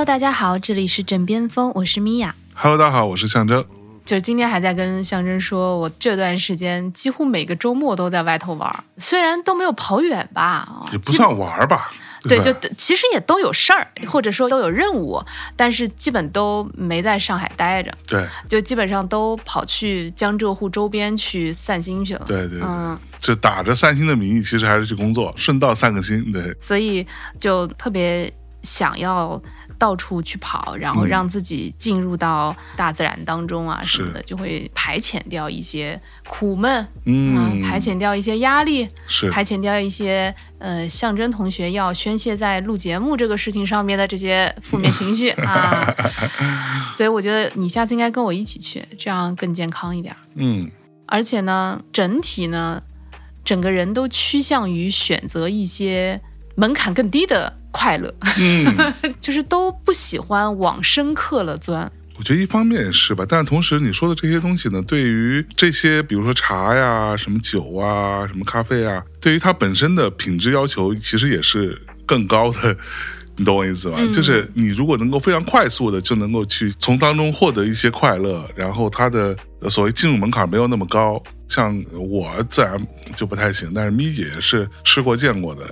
Hello，大家好，这里是枕边风，我是米娅。Hello，大家好，我是象征。就是今天还在跟象征说，我这段时间几乎每个周末都在外头玩儿，虽然都没有跑远吧，啊也不算玩儿吧？对，吧就其实也都有事儿，或者说都有任务，但是基本都没在上海待着，对就基本上都跑去江浙沪周边去散心去了。对对对，嗯，就打着散心的名义，其实还是去工作，顺道散个心。对，所以就特别想要到处去跑，然后嗯。让自己进入到大自然当中啊什么的，就会排遣掉一些苦闷，嗯，排遣掉一些压力，是。排遣掉一些呃象征同学要宣泄在录节目这个事情上面的这些负面情绪 啊。所以我觉得你下次应该跟我一起去，这样更健康一点。儿。嗯。而且呢，整体呢，整个人都趋向于选择一些门槛更低的快乐，嗯，就是都不喜欢往深刻了钻。我觉得一方面也是吧，但同时你说的这些东西呢，对于这些比如说茶呀、什么酒啊、什么咖啡啊，对于它本身的品质要求，其实也是更高的。你懂我意思吧？嗯就是你如果能够非常快速的就能够去从当中获得一些快乐，然后它的呃所谓进入门槛没有那么高，像我自然就不太行，但是咪姐是吃过见过的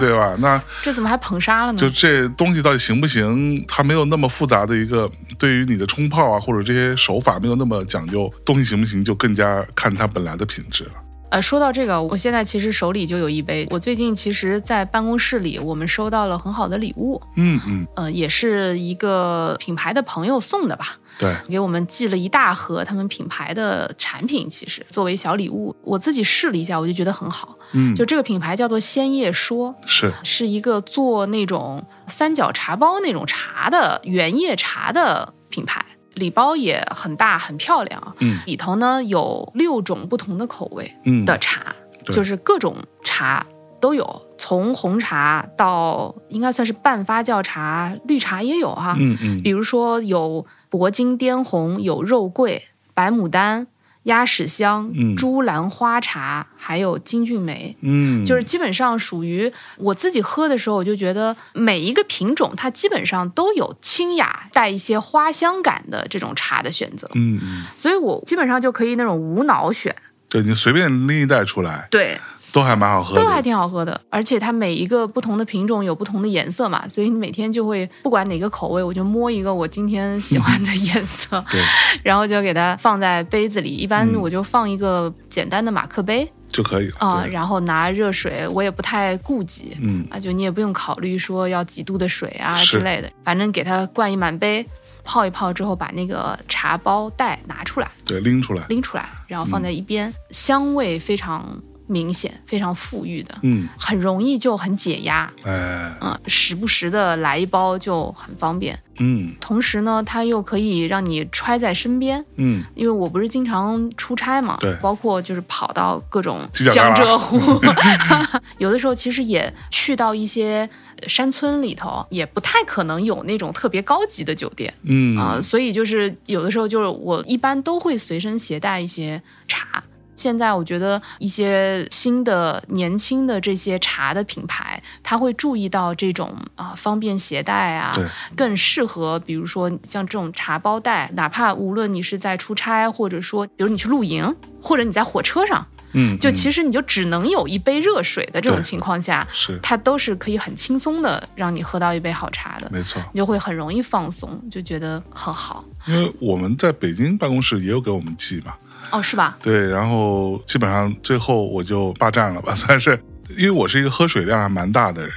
对吧？那这怎么还捧杀了呢？就这东西到底行不行？它没有那么复杂的一个对于你的冲泡啊，或者这些手法没有那么讲究，东西行不行就更加看它本来的品质了。呃，说到这个，我现在其实手里就有一杯。我最近其实，在办公室里，我们收到了很好的礼物，嗯嗯，呃，也是一个品牌的朋友送的吧，对，给我们寄了一大盒他们品牌的产品，其实作为小礼物，我自己试了一下，我就觉得很好。嗯，就这个品牌叫做鲜叶说，是是一个做那种三角茶包那种茶的原叶茶的品牌。礼包也很大很漂亮啊，嗯。里头呢有六种不同的口味嗯的茶，对。就是各种茶都有，从红茶到应该算是半发酵茶，绿茶也有哈、嗯嗯。比如说有铂金滇红，有肉桂、白牡丹、鸭屎香、嗯珠兰花茶，还有金骏眉。嗯，就是基本上属于我自己喝的时候，我就觉得每一个品种它基本上都有清雅带一些花香感的这种茶的选择，嗯嗯，所以我基本上就可以那种无脑选，对你随便拎一袋出来，对，都还蛮好喝的，都还挺好喝的。而且它每一个不同的品种有不同的颜色嘛，所以你每天就会不管哪个口味，我就摸一个我今天喜欢的颜色，对，然后就给它放在杯子里。一般嗯。我就放一个简单的马克杯。就可以了啊、对。然后拿热水，我也不太顾及。嗯。啊，就你也不用考虑说要几度的水啊之类的，反正给它灌一满杯，泡一泡之后，把那个茶包袋拿出来，对，拎出来，拎出来，然后放在一边，香味非常明显，非常富裕的，嗯，很容易就很解压，哎，嗯，时不时的来一包就很方便。嗯。同时呢，它又可以让你揣在身边，嗯，因为我不是经常出差嘛，对包括就是跑到各种江浙沪，有的时候其实也去到一些呃山村里头，也不太可能有那种特别高级的酒店嗯。啊、所以就是有的时候就是我一般都会随身携带一些茶。现在我觉得一些新的、年轻的这些茶的品牌，它会注意到这种啊、方便携带啊，更适合，比如说像这种茶包袋，哪怕无论你是在出差，或者说比如你去露营，或者你在火车上，嗯，就嗯其实你就只能有一杯热水的这种情况下，是。它都是可以很轻松的让你喝到一杯好茶的，没错，你就会很容易放松，就觉得很好。因为我们在北京办公室也有给我们寄嘛，哦，是吧？对，然后基本上最后我就霸占了吧，算是，因为我是一个喝水量还蛮大的人，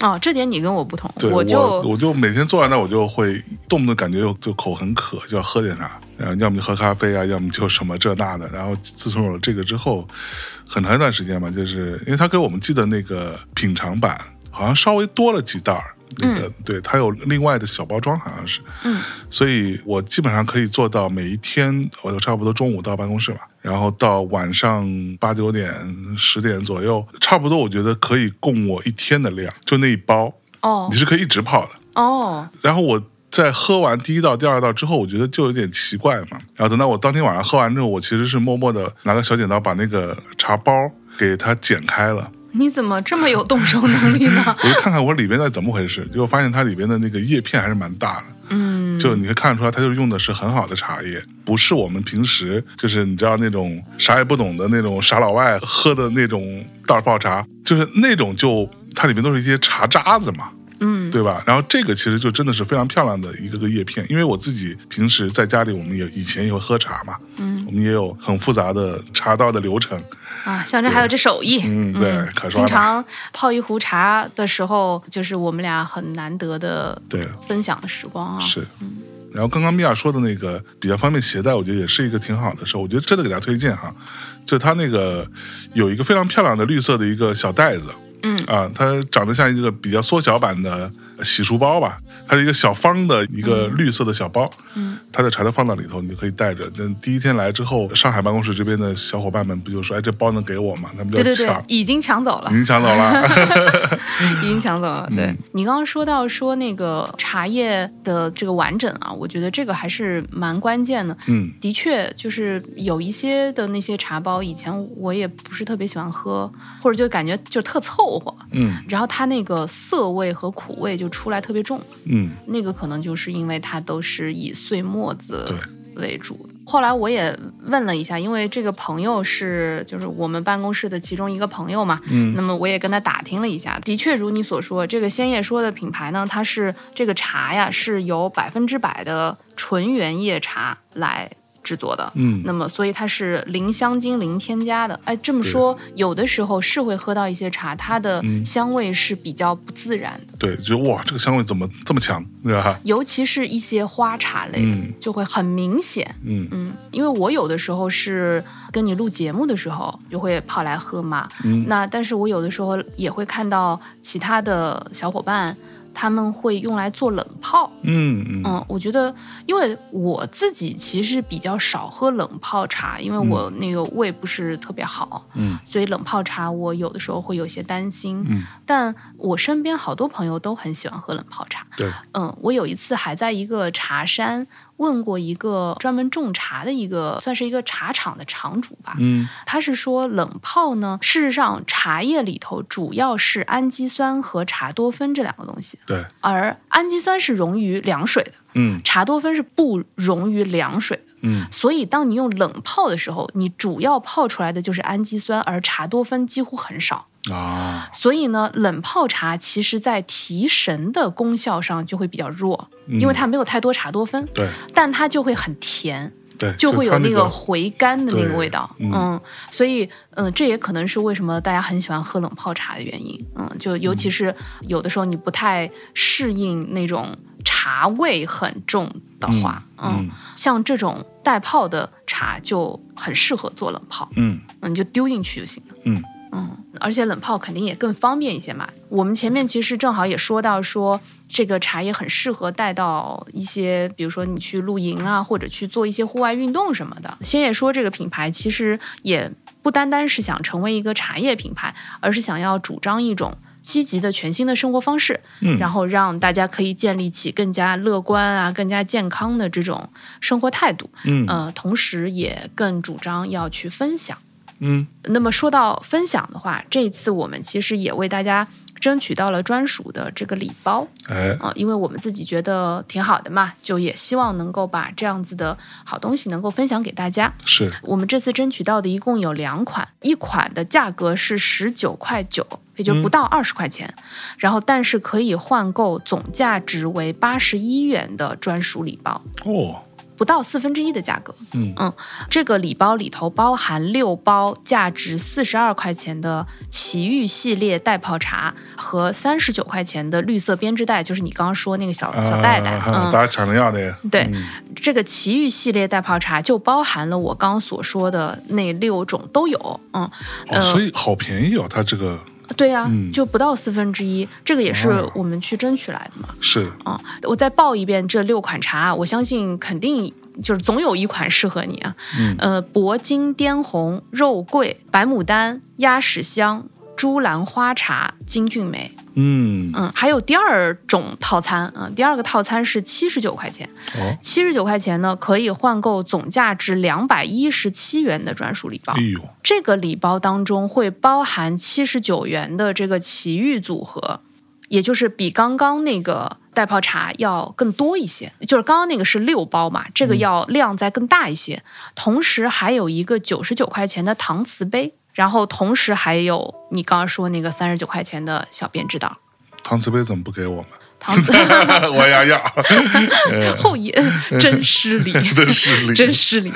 哦，这点你跟我不同，我就我就每天坐在那，我就会动不动感觉就就口很渴，就要喝点啥，然后要么就喝咖啡啊，要么就什么这那的。然后自从有了这个之后，很长一段时间吧，就是因为他给我们寄的那个品尝版好像稍微多了几袋儿。那个、对，它有另外的小包装，好像是，嗯，所以我基本上可以做到每一天，我就差不多中午到办公室吧，然后到晚上八九点、十点左右，差不多我觉得可以供我一天的量，就那一包，哦你是可以一直泡的。哦，然后我在喝完第一道、第二道之后，我觉得就有点奇怪嘛。然后等到我当天晚上喝完之后，我其实是默默的拿个小剪刀把那个茶包给它剪开了。你怎么这么有动手能力呢？我就看看我里边的怎么回事，结果发现它里边的那个叶片还是蛮大的，嗯，就你可以看得出来，它就是用的是很好的茶叶，不是我们平时就是你知道那种啥也不懂的那种傻老外喝的那种袋儿泡茶，就是那种就它里面都是一些茶渣子嘛。嗯对吧？然后这个其实就真的是非常漂亮的一个个叶片，因为我自己平时在家里，我们也以前也会喝茶嘛，嗯我们也有很复杂的茶道的流程，啊，象征还有这手艺，嗯，对，经常泡一壶茶的时候，就是我们俩很难得的对，分享的时光啊。是。然后刚刚米娅说的那个比较方便携带，我觉得也是一个挺好的事儿。我觉得真的给大家推荐哈，就它那个有一个非常漂亮的绿色的一个小袋子，嗯啊，它长得像一个比较缩小版的洗漱包吧，它是一个小方的一个绿色的小包，嗯，它的茶都放到里头，你就可以带着。那第一天来之后，上海办公室这边的小伙伴们不就说，哎，这包能给我吗？他们就对对对抢，，已经抢走了已，经抢走了。已经抢走了。对、嗯你刚刚说到说那个茶叶的这个完整啊，我觉得这个还是蛮关键的。嗯的确，就是有一些的那些茶包，以前我也不是特别喜欢喝，或者就感觉就特凑合，嗯然后它那个涩味和苦味就出来特别重。嗯，那个可能就是因为它都是以碎末子为主。后来我也问了一下，因为这个朋友是就是我们办公室的其中一个朋友嘛，嗯那么我也跟他打听了一下，的确如你所说，这个鲜叶说的品牌呢，它是这个茶呀是由百分之百的纯原叶茶来制作的，嗯那么所以它是零香精、零添加的。哎，这么说，有的时候是会喝到一些茶，它的嗯香味是比较不自然的。对，就哇，这个香味怎么这么强，对吧？尤其是一些花茶类的，嗯就会很明显。嗯嗯，因为我有的时候是跟你录节目的时候就会跑来喝嘛，嗯那但是我有的时候也会看到其他的小伙伴。他们会用来做冷泡，嗯嗯。嗯，我觉得，因为我自己其实比较少喝冷泡茶，因为我那个胃不是特别好，嗯。所以冷泡茶我有的时候会有些担心。嗯，但我身边好多朋友都很喜欢喝冷泡茶，对，嗯，我有一次还在一个茶山问过一个专门种茶的一个，算是一个茶厂的厂主吧。嗯他是说冷泡呢，事实上茶叶里头主要是氨基酸和茶多酚这两个东西，对，而氨基酸是溶于凉水的，嗯茶多酚是不溶于凉水的。嗯所以，当你用冷泡的时候，你主要泡出来的就是氨基酸，而茶多酚几乎很少。啊，所以呢，冷泡茶其实在提神的功效上就会比较弱，嗯因为它没有太多茶多酚，对但它就会很甜，对，就会有那个回甘的那个味道。嗯嗯，所以嗯、这也可能是为什么大家很喜欢喝冷泡茶的原因。嗯，就尤其是有的时候你不太适应那种茶味很重的话，嗯嗯，像这种带泡的茶就很适合做冷泡。嗯嗯，你就丢进去就行了。嗯嗯，而且冷泡肯定也更方便一些嘛。我们前面其实正好也说到说，这个茶叶很适合带到一些，比如说你去露营啊，或者去做一些户外运动什么的。先也说这个品牌其实也不单单是想成为一个茶叶品牌，而是想要主张一种。积极的全新的生活方式，嗯然后让大家可以建立起更加乐观啊、更加健康的这种生活态度。嗯呃，同时也更主张要去分享。嗯那么说到分享的话，这一次我们其实也为大家争取到了专属的这个礼包哎啊、因为我们自己觉得挺好的嘛，就也希望能够把这样子的好东西能够分享给大家。是我们这次争取到的一共有两款，一款的价格是十九块九，也就不到二十块钱，然后但是可以换购总价值为八十一元的专属礼包。哦不到四分之一的价格，嗯这个礼包里头包含六包价值四十二块钱的奇遇系列袋泡茶和三十九块钱的绿色编织袋，就是你刚刚说那个小小袋袋。啊，嗯，大家抢着要的呀，对，嗯这个奇遇系列袋泡茶就包含了我刚刚所说的那六种都有。嗯，哦，所以好便宜哦，它这个对呀、嗯就不到四分之一，这个也是哦我们去争取来的嘛。是啊、我再报一遍这六款茶，我相信肯定就是总有一款适合你啊。嗯呃，铂金滇红、肉桂、白牡丹、鸭屎香、珠兰花茶金骏眉。嗯，嗯，还有第二种套餐，嗯，第二个套餐是七十九块钱，哦，七十九块钱呢可以换购总价值两百一十七元的专属礼包哎。呦，这个礼包当中会包含七十九元的这个奇遇组合，也就是比刚刚那个袋泡茶要更多一些。就是刚刚那个是六包嘛，这个要量再更大一些。同时还有一个九十九块钱的搪瓷杯，然后同时还有你刚刚说那个三十九块钱的小编指导。搪瓷杯怎么不给我们？搪瓷 我要要，呃后羿 真失礼，真失礼真失礼。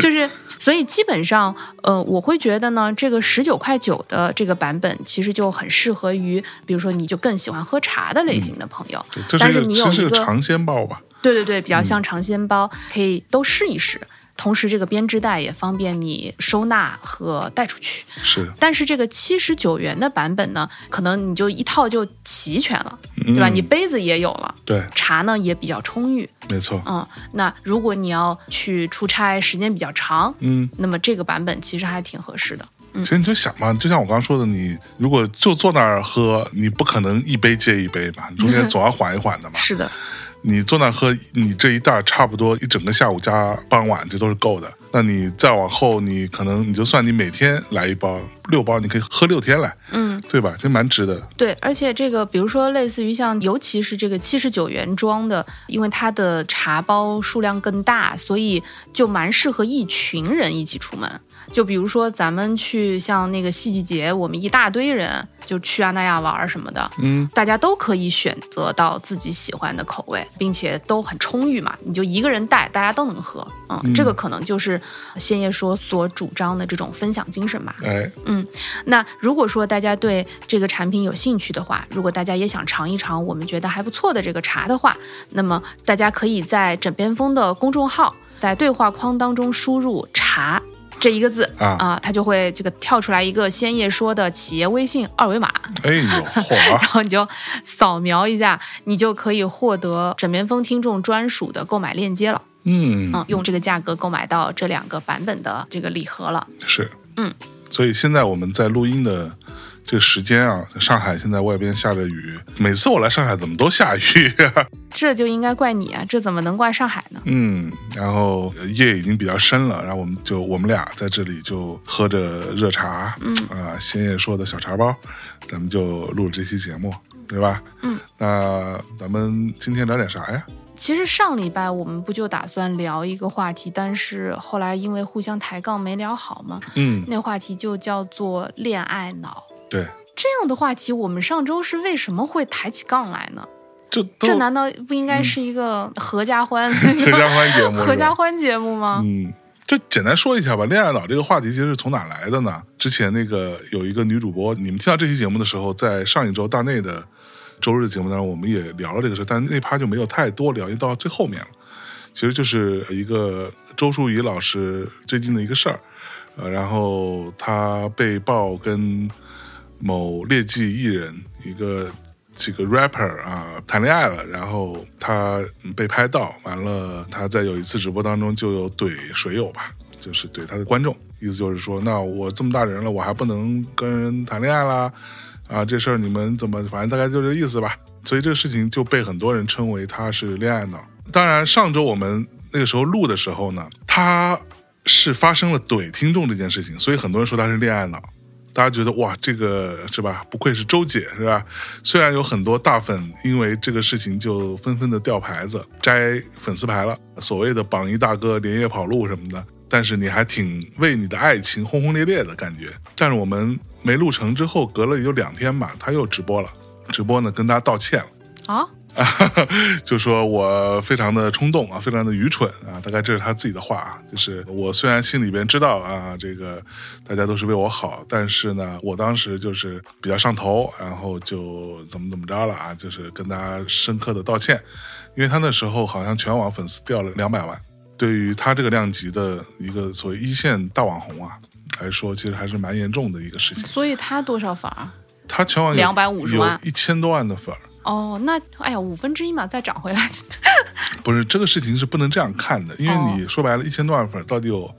就是，所以基本上，呃，我会觉得呢，这个十九块九的这个版本，其实就很适合于，比如说你就更喜欢喝茶的类型的朋友。但是你有一个这是个尝鲜包吧？对对对，比较像尝鲜包，可以都试一试。同时，这个编织袋也方便你收纳和带出去。是，但是这个七十九元的版本呢，可能你就一套就齐全了，对吧？嗯你杯子也有了，对，茶呢也比较充裕。没错，嗯，那如果你要去出差，时间比较长，嗯。那么这个版本其实还挺合适的。其实你就想嘛，就像我刚刚说的，你如果就坐那儿喝，你不可能一杯接一杯吧，中间总要缓一缓的嘛。是的，你坐那儿喝，你这一袋儿差不多一整个下午加傍晚，这都是够的。那你再往后，你可能你就算你每天来一包，六包，你可以喝六天来，嗯，对吧？这蛮值的。对，而且这个比如说类似于像，尤其是这个七十九元装的，因为它的茶包数量更大，所以就蛮适合一群人一起出门。就比如说咱们去像那个戏剧节，我们一大堆人就去阿那亚玩儿什么的，嗯，大家都可以选择到自己喜欢的口味，并且都很充裕嘛，你就一个人带，大家都能喝。嗯，这个可能就是仙叶说所主张的这种分享精神吧。哎，那如果说大家对这个产品有兴趣的话，如果大家也想尝一尝我们觉得还不错的这个茶的话，那么大家可以在枕边风的公众号，在对话框当中输入“茶”这一个字啊。它就会这个跳出来一个鲜叶说的企业微信二维码，哎呦，火然后你就扫描一下，你就可以获得枕边风听众专属的购买链接了。嗯，嗯，用这个价格购买到这两个版本的这个礼盒了。是，嗯，所以现在我们在录音的这个时间啊，上海现在外边下着雨，每次我来上海怎么都下雨、这就应该怪你啊，这怎么能怪上海呢？嗯，然后呃夜已经比较深了，然后我们就我们俩在这里就喝着热茶，嗯啊，先叶说的小茶包，咱们就录了这期节目，对吧？嗯，那咱们今天聊点啥呀？其实上礼拜我们不就打算聊一个话题，但是后来因为互相抬杠没聊好嘛，嗯，那话题就叫做恋爱脑。对，这样的话题，我们上周是为什么会抬起杠来呢？就这难道不应该是一个合家欢、合家欢节目合家欢节目吗？嗯，就简单说一下吧。恋爱脑这个话题其实是从哪来的呢？之前那个有一个女主播，你们听到这期节目的时候，在上一周大内的周日的节目当中，我们也聊了这个事，但那趴就没有太多聊，因为到最后面了。其实就是一个周淑怡老师最近的一个事儿，呃，然后她被曝跟某劣迹艺人一个这个 rapper 啊谈恋爱了，然后他被拍到，完了他在有一次直播当中就有怼水友吧，就是怼他的观众，意思就是说，那我这么大人了，我还不能跟人谈恋爱啦，啊，这事儿你们怎么，反正大概就这意思吧。所以这个事情就被很多人称为他是恋爱脑。当然，上周我们那个时候录的时候呢，他是发生了怼听众这件事情，所以很多人说他是恋爱脑。大家觉得哇，这个是吧？不愧是周姐是吧？虽然有很多大粉因为这个事情就纷纷的掉牌子、摘粉丝牌了，所谓的榜一大哥连夜跑路什么的，但是你还挺为你的爱情轰轰烈烈的感觉。但是我们没录成之后，隔了也就两天吧，他又直播了，直播呢跟大家道歉了。啊，就说我非常的冲动啊，非常的愚蠢啊，大概这是他自己的话啊，就是我虽然心里边知道啊，这个大家都是为我好，但是呢，我当时就是比较上头，然后就怎么怎么着了啊，就是跟大家深刻的道歉，因为他那时候好像全网粉丝掉了两百万，对于他这个量级的一个所谓一线大网红啊来说，其实还是蛮严重的一个事情。所以他多少粉儿？他全网有250万有一千多万的粉儿，哦，那哎呀，五分之一嘛，再涨回来。不是这个事情是不能这样看的，因为哦你说白了，一千多万粉到底有，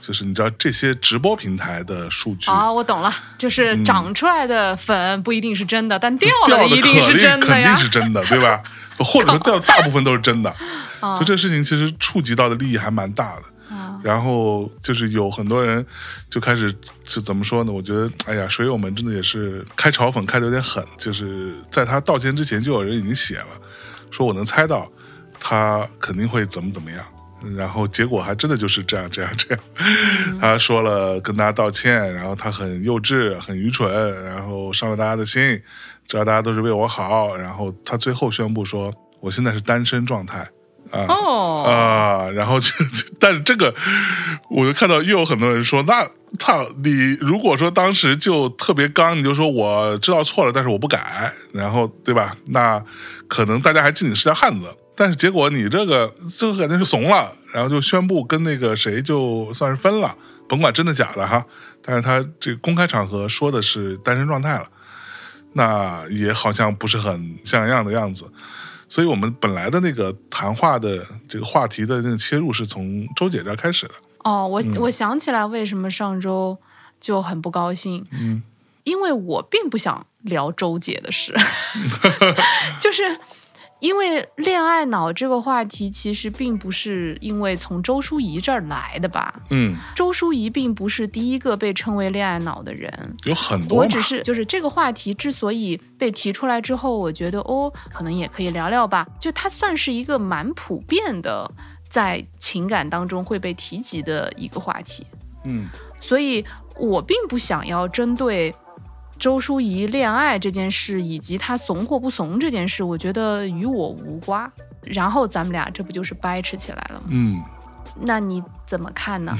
就是你知道这些直播平台的数据。啊，我懂了，就是长出来的粉不一定是真的，但掉掉的一定是真的肯定呀。是真的，对吧？或者说 掉的大部分都是真的，啊就这事情其实触及到的利益还蛮大的。然后就是有很多人就开始就怎么说呢？我觉得，哎呀，水友们真的也是开嘲讽开的有点狠，就是在他道歉之前，就有人已经写了，说我能猜到他肯定会怎么怎么样。然后结果还真的就是这样这样这样，他说了跟大家道歉，然后他很幼稚很愚蠢，然后伤了大家的心，知道大家都是为我好，然后他最后宣布说我现在是单身状态啊，哦，啊，然后就，就但是这个，我就看到又有很多人说，那操你如果说当时就特别刚，你就说我知道错了，但是我不改，然后对吧？那可能大家还敬你是条汉子，但是结果你这个最后肯定是怂了，然后就宣布跟那个谁就算是分了，甭管真的假的哈，但是他这个公开场合说的是单身状态了，那也好像不是很像样的样子。所以我们本来的那个谈话的这个话题的那个切入是从周姐这儿开始的。哦，我我想起来为什么上周就很不高兴，嗯，因为我并不想聊周姐的事，就是因为恋爱脑这个话题其实并不是因为从周淑怡这儿来的吧？嗯，周淑怡并不是第一个被称为恋爱脑的人，有很多。我只是就是这个话题之所以被提出来之后，我觉得哦，可能也可以聊聊吧。就它算是一个蛮普遍的，在情感当中会被提及的一个话题，嗯所以我并不想要针对周淑怡恋爱这件事以及她怂或不怂这件事，我觉得与我无瓜。然后咱们俩这不就是掰扯起来了吗？嗯，那你怎么看呢？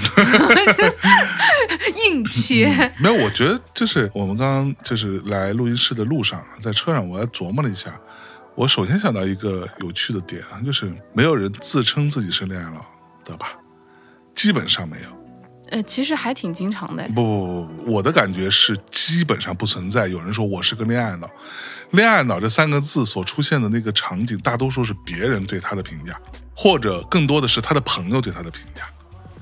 硬切。没有，我觉得就是我们刚刚就是来录音室的路上啊，在车上我还琢磨了一下，我首先想到一个有趣的点啊，就是没有人自称自己是恋爱脑的吧？基本上没有。呃，其实还挺经常的。不不不不，我的感觉是基本上不存在有人说我是个恋爱脑。恋爱脑这三个字所出现的那个场景，大多数是别人对他的评价，或者更多的是他的朋友对他的评价，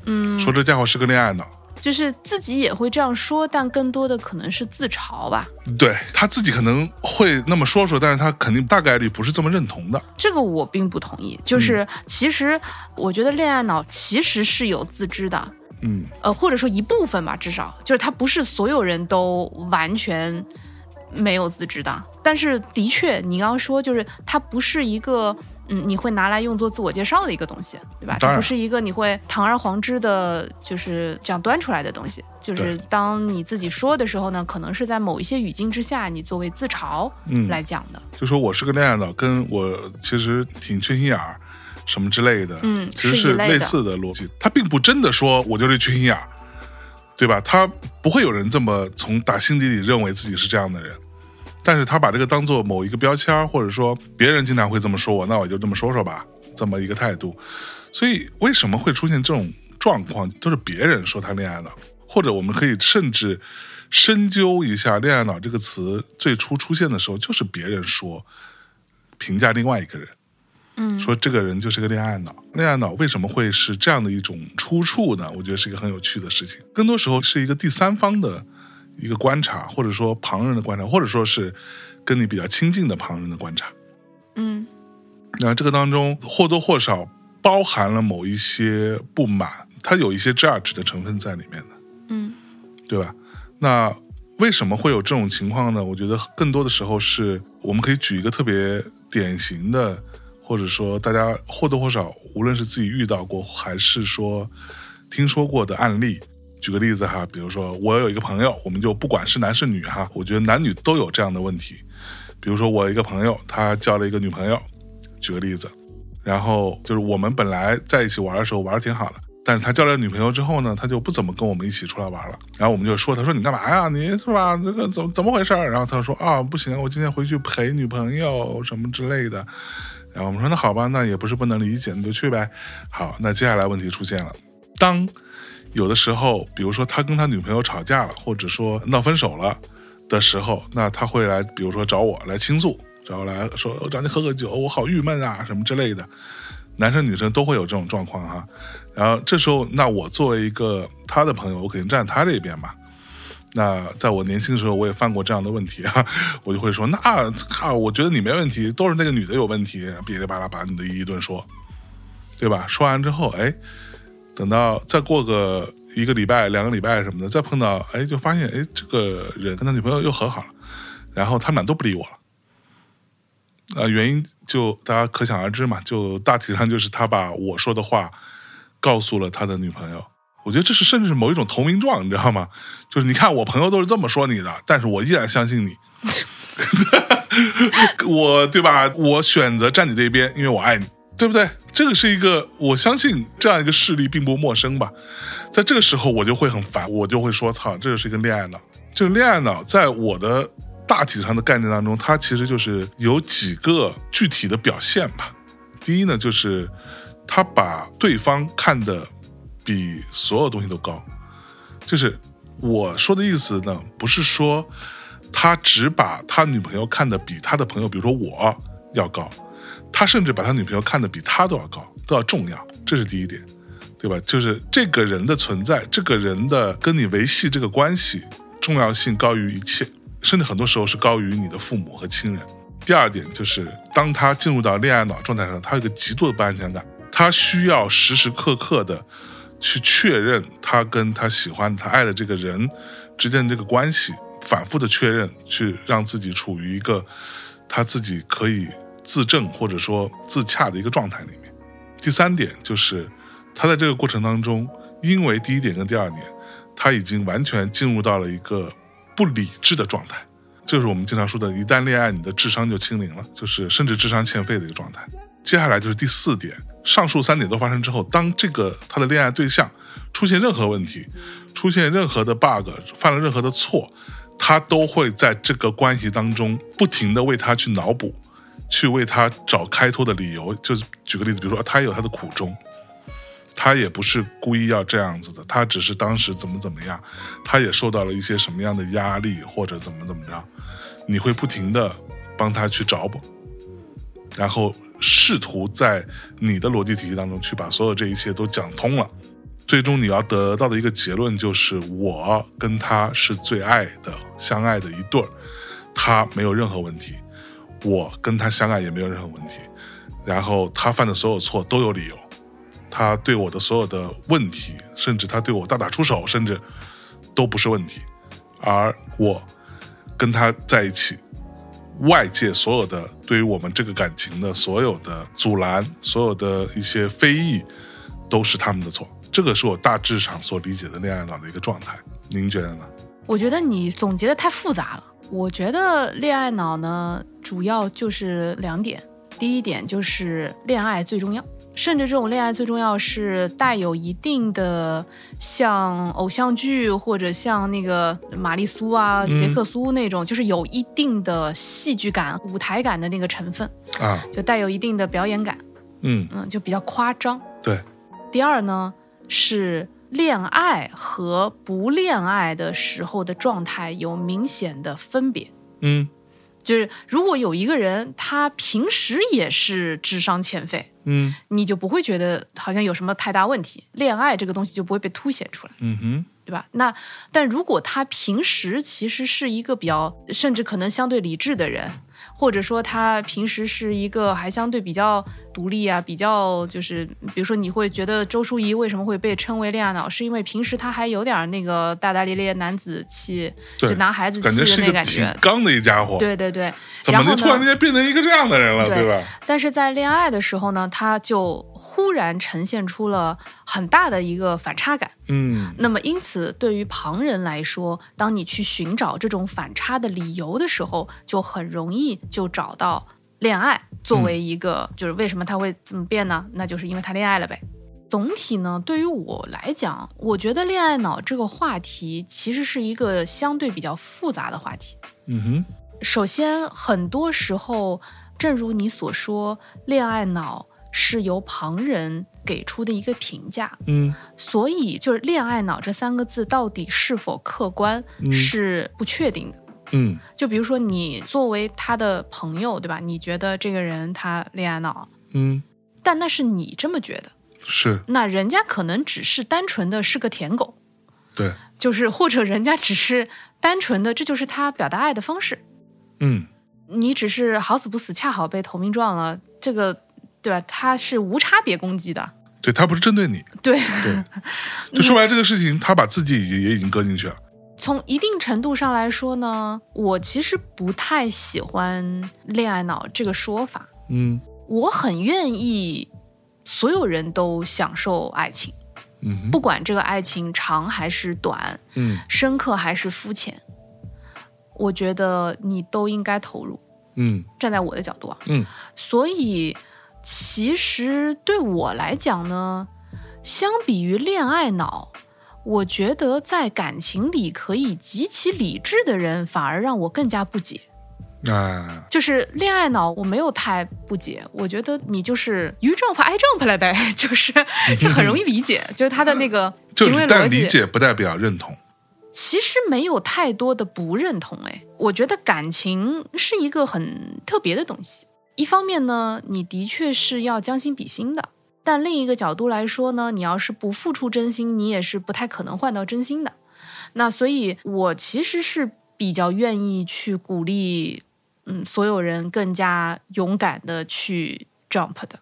嗯，说这家伙是个恋爱脑。就是自己也会这样说，但更多的可能是自嘲吧。对他自己可能会那么说说，但是他肯定大概率不是这么认同的。这个我并不同意。就是其实我觉得恋爱脑其实是有自知的，嗯呃，或者说一部分吧，至少就是他不是所有人都完全没有自知的。但是的确，你刚刚说就是它不是一个。嗯，你会拿来用作自我介绍的一个东西，对吧？当然它不是一个你会堂而皇之的，就是这样端出来的东西。就是当你自己说的时候呢，可能是在某一些语境之下，你作为自嘲嗯，来讲的。就说我是个恋爱脑，跟我其实挺缺心眼儿什么之类的，嗯其实是类似的逻辑。他并不真的说我就是缺心眼儿，对吧？他不会有人这么从打心底里认为自己是这样的人。但是他把这个当做某一个标签儿，或者说别人经常会这么说我，那我就这么说说吧，这么一个态度。所以为什么会出现这种状况，都是别人说他恋爱脑，或者我们可以甚至深究一下“恋爱脑”这个词最初出现的时候，就是别人说评价另外一个人，嗯说这个人就是个恋爱脑。恋爱脑为什么会是这样的一种出处呢？我觉得是一个很有趣的事情，更多时候是一个第三方的一个观察，或者说旁人的观察，或者说是跟你比较亲近的旁人的观察。嗯那这个当中或多或少包含了某一些不满，它有一些 judge 的成分在里面的。嗯对吧？那为什么会有这种情况呢？我觉得更多的时候是我们可以举一个特别典型的，或者说大家或多或少，无论是自己遇到过，还是说听说过的案例。举个例子哈，比如说我有一个朋友，我们就不管是男是女哈，我觉得男女都有这样的问题。比如说我一个朋友，他交了一个女朋友，举个例子，然后就是我们本来在一起玩的时候玩的挺好的，但是他交了女朋友之后呢，他就不怎么跟我们一起出来玩了。然后我们就说，他说你干嘛呀？你是吧？这个怎么怎么回事？然后他说啊，不行，我今天回去陪女朋友什么之类的。然后我们说那好吧，那也不是不能理解，你就去呗。好，那接下来问题出现了，当有的时候，比如说他跟他女朋友吵架了，或者说闹分手了的时候，那他会来，比如说找我来倾诉，找我来说我找你喝个酒，我好郁闷啊什么之类的。男生女生都会有这种状况哈。然后这时候，那我作为一个他的朋友，我肯定站他这边嘛。那在我年轻的时候，我也犯过这样的问题啊，我就会说，那靠，我觉得你没问题，都是那个女的有问题，哔哩吧啦把女的一顿说，对吧？说完之后，哎，等到再过个一个礼拜、两个礼拜什么的，再碰到，哎，就发现，哎，这个人跟他女朋友又和好了，然后他们俩都不理我了。啊、原因就大家可想而知嘛，就大体上就是他把我说的话告诉了他的女朋友。我觉得这是甚至是某一种投名状，你知道吗？就是你看我朋友都是这么说你的，但是我依然相信你。我对吧？我选择站你这边，因为我爱你，对不对？这个是一个我相信这样一个事例并不陌生吧。在这个时候，我就会很烦，我就会说：“操，这就是一个恋爱脑。”就是恋爱脑，在我的大体上的概念当中，它其实就是有几个具体的表现吧。第一呢，就是他把对方看得比所有东西都高，就是我说的意思呢，不是说他只把他女朋友看得比他的朋友，比如说我要高，他甚至把他女朋友看得比他都要高，都要重要，这是第一点，对吧？就是这个人的存在，这个人的跟你维系这个关系重要性高于一切，甚至很多时候是高于你的父母和亲人。第二点就是，当他进入到恋爱脑状态上，他有个极度的不安全感，他需要时时刻刻的去确认他跟他喜欢、他爱的这个人之间的这个关系，反复的确认，去让自己处于一个他自己可以自证或者说自洽的一个状态里面。第三点就是，他在这个过程当中，因为第一点跟第二点，他已经完全进入到了一个不理智的状态。就是我们经常说的，一旦恋爱，你的智商就清零了，就是甚至智商欠费的一个状态。接下来就是第四点，上述三点都发生之后，当这个他的恋爱对象出现任何问题，出现任何的 bug，犯了任何的错，他都会在这个关系当中不停的为他去脑补，去为他找开脱的理由。就是举个例子，比如说他也有他的苦衷，他也不是故意要这样子的，他只是当时怎么怎么样，他也受到了一些什么样的压力或者怎么怎么着，你会不停的帮他去找补，然后试图在你的逻辑体系当中去把所有这一切都讲通了，最终你要得到的一个结论就是我跟他是最爱的、相爱的一对儿，他没有任何问题，我跟他相爱也没有任何问题，然后他犯的所有错都有理由。他对我的所有的问题，甚至他对我大打出手，甚至都不是问题，而我跟他在一起，外界所有的对于我们这个感情的所有的阻拦，所有的一些非议，都是他们的错。这个是我大致上所理解的恋爱脑的一个状态。您觉得呢？我觉得你总结的太复杂了。我觉得恋爱脑呢，主要就是两点。第一点就是恋爱最重要，甚至这种恋爱最重要是带有一定的像偶像剧或者像那个玛丽苏啊、嗯杰克苏那种，就是有一定的戏剧感、舞台感的那个成分，啊，就带有一定的表演感，嗯，嗯，就比较夸张。对，第二呢是恋爱和不恋爱的时候的状态有明显的分别。嗯就是如果有一个人他平时也是智商欠费，嗯你就不会觉得好像有什么太大问题，恋爱这个东西就不会被凸显出来。嗯哼，对吧？那但如果他平时其实是一个比较，甚至可能相对理智的人，或者说他平时是一个还相对比较独立啊，比较就是，比如说你会觉得周淑怡为什么会被称为恋爱脑，是因为平时他还有点那个大大咧咧男子气，就男孩子气的那感觉。刚的一家伙。对对对，怎么然后突然之间变成一个这样的人了，对对吧？但是在恋爱的时候呢，他就忽然呈现出了很大的一个反差感。嗯那么，因此，对于旁人来说，当你去寻找这种反差的理由的时候，就很容易就找到恋爱作为一个，就是为什么他会这么变呢？那就是因为他恋爱了呗。总体呢，对于我来讲，我觉得恋爱脑这个话题其实是一个相对比较复杂的话题。嗯哼，首先，很多时候，正如你所说，恋爱脑是由旁人给出的一个评价，嗯所以就是“恋爱脑”这三个字到底是否客观、嗯是不确定的。嗯就比如说你作为他的朋友，对吧？你觉得这个人他恋爱脑，嗯，但那是你这么觉得，是那人家可能只是单纯的是个舔狗，对，就是或者人家只是单纯的，这就是他表达爱的方式。嗯你只是好死不死，恰好被投名状了，这个对吧？他是无差别攻击的，对他不是针对你，对。对，就说白了这个事情，他把自己也也已经搁进去了。从一定程度上来说呢，我其实不太喜欢“恋爱脑”这个说法。嗯我很愿意所有人都享受爱情，嗯不管这个爱情长还是短，嗯深刻还是肤浅，我觉得你都应该投入。嗯站在我的角度啊，嗯所以其实对我来讲呢，相比于恋爱脑，我觉得在感情里可以极其理智的人，反而让我更加不解。啊，就是恋爱脑，我没有太不解，我觉得你就是 you jump I jump 了呗，就是是很 容易理解，就是他的那个行为逻就是但理，解不代表认同。其实没有太多的不认同。哎，我觉得感情是一个很特别的东西。一方面呢，你的确是要将心比心的，但另一个角度来说呢，你要是不付出真心，你也是不太可能换到真心的。那所以，我其实是比较愿意去鼓励，嗯，所有人更加勇敢的去 jump 的，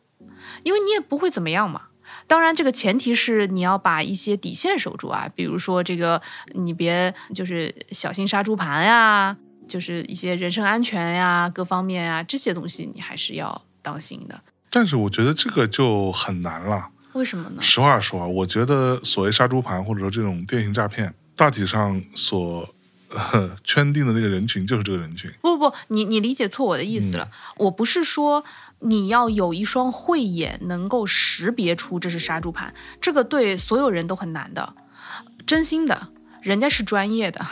因为你也不会怎么样嘛。当然，这个前提是你要把一些底线守住啊，比如说这个你别就是小心杀猪盘呀，就是一些人身安全呀、各方面啊这些东西你还是要当心的。但是我觉得这个就很难了。为什么呢？实话说啊，我觉得所谓杀猪盘或者说这种电信诈骗，大体上所、呃、圈定的那个人群就是这个人群。不不不，你你理解错我的意思了。我不是说你要有一双慧眼，能够识别出这是杀猪盘，这个对所有人都很难的。真心的，人家是专业的，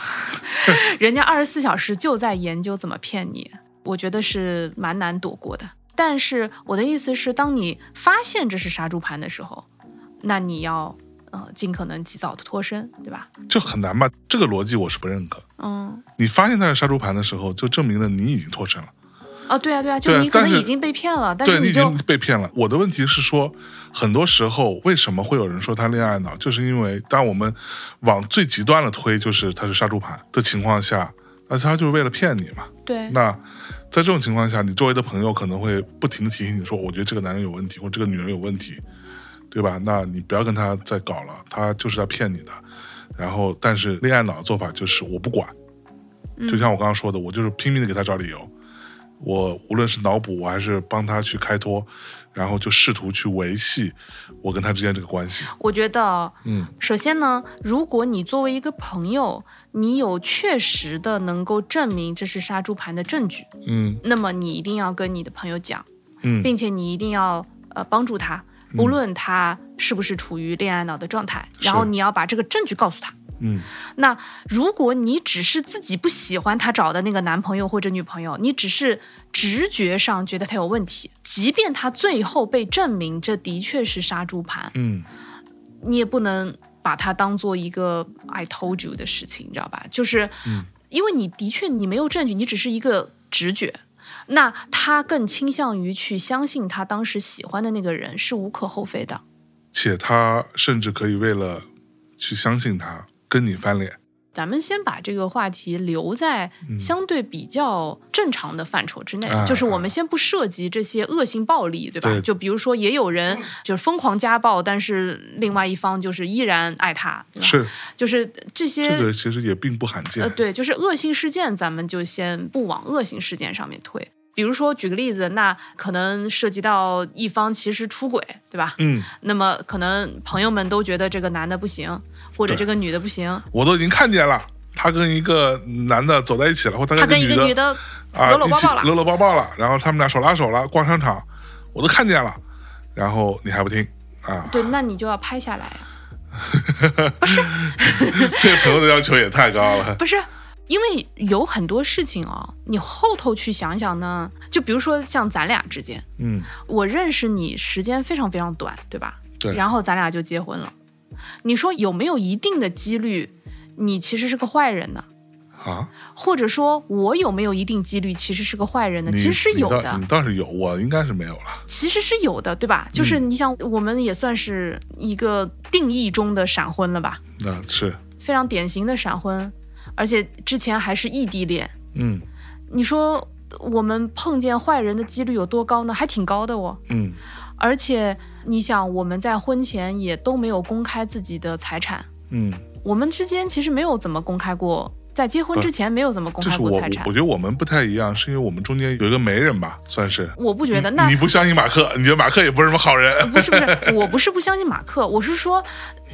人家二十四小时就在研究怎么骗你，我觉得是蛮难躲过的。但是我的意思是，当你发现这是杀猪盘的时候，那你要呃尽可能及早的脱身，对吧？就很难吧？这个逻辑我是不认可。嗯，你发现他是杀猪盘的时候，就证明了你已经脱身了，哦，对啊，对啊，就对啊但是你可能已经被骗了，但是对你已就经被骗了。我的问题是说，很多时候为什么会有人说他恋爱脑，就是因为当我们往最极端的推，就是他是杀猪盘的情况下，那他就是为了骗你嘛。对那在这种情况下，你周围的朋友可能会不停的提醒你说，我觉得这个男人有问题，或者这个女人有问题，对吧？那你不要跟他再搞了，他就是在骗你的。然后，但是恋爱脑的做法就是我不管，就像我刚刚说的，我就是拼命的给他找理由，我无论是脑补我还是帮他去开脱，然后就试图去维系我跟他之间这个关系。我觉得，嗯，首先呢，如果你作为一个朋友，你有确实的能够证明这是杀猪盘的证据，嗯。那么你一定要跟你的朋友讲，嗯。并且你一定要呃帮助他，不论他是不是处于恋爱脑的状态，然后你要把这个证据告诉他。嗯那如果你只是自己不喜欢他找的那个男朋友或者女朋友，你只是直觉上觉得他有问题，即便他最后被证明这的确是杀猪盘，嗯你也不能把它当做一个 I told you 的事情，你知道吧？就是因为你的确你没有证据，你只是一个直觉。那他更倾向于去相信他当时喜欢的那个人是无可厚非的。且他甚至可以为了去相信他，跟你翻脸。咱们先把这个话题留在相对比较正常的范畴之内，啊就是我们先不涉及这些恶性暴力，对吧？对就比如说，也有人就是疯狂家暴，但是另外一方就是依然爱他，对吧？是就是这些这个其实也并不罕见。呃，对，就是恶性事件，咱们就先不往恶性事件上面推。比如说，举个例子，那可能涉及到一方其实出轨，对吧？嗯，那么可能朋友们都觉得这个男的不行，或者这个女的不行，我都已经看见了，他跟一个男的走在一起了，或者他跟一个女的搂搂抱抱了搂搂抱抱了，然后他们俩手拉手了，逛商场，我都看见了，然后你还不听啊？对，那你就要拍下来呀、对 朋友的要求也太高了。不是，因为有很多事情哦，你后头去想想呢，就比如说像咱俩之间，嗯，我认识你时间非常非常短，对吧？对然后咱俩就结婚了，你说有没有一定的几率，你其实是个坏人呢？啊，或者说我有没有一定几率其实是个坏人呢？其实是有的你，倒是有，我应该是没有了。其实是有的，对吧？就是嗯你想，我们也算是一个定义中的闪婚了吧，那是，非常典型的闪婚，而且之前还是异地恋。嗯你说我们碰见坏人的几率有多高呢？还挺高的哦。嗯而且你想，我们在婚前也都没有公开自己的财产，嗯，我们之间其实没有怎么公开过，在结婚之前没有怎么公开过财产我。觉得我们不太一样，是因为我们中间有一个媒人吧，算是。我不觉得，那你不相信马克，你觉得马克也不是什么好人。不是不是，我不是不相信马克，我是说，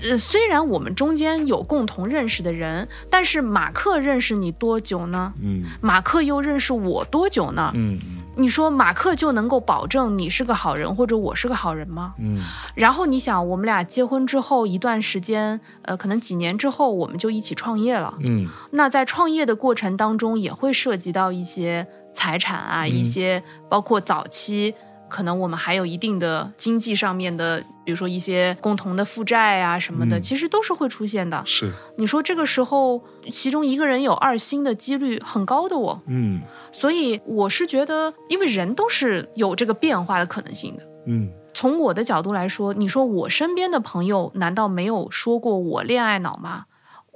呃，虽然我们中间有共同认识的人，但是马克认识你多久呢？嗯马克又认识我多久呢？嗯嗯你说马克就能够保证你是个好人，或者我是个好人吗？嗯然后你想，我们俩结婚之后一段时间，呃，可能几年之后，我们就一起创业了。嗯那在创业的过程当中，也会涉及到一些财产啊，一些包括早期可能我们还有一定的经济上面的，比如说一些共同的负债啊什么的，嗯其实都是会出现的。是，你说这个时候，其中一个人有二心的几率很高的哦。嗯所以我是觉得，因为人都是有这个变化的可能性的。嗯从我的角度来说，你说我身边的朋友难道没有说过我恋爱脑吗？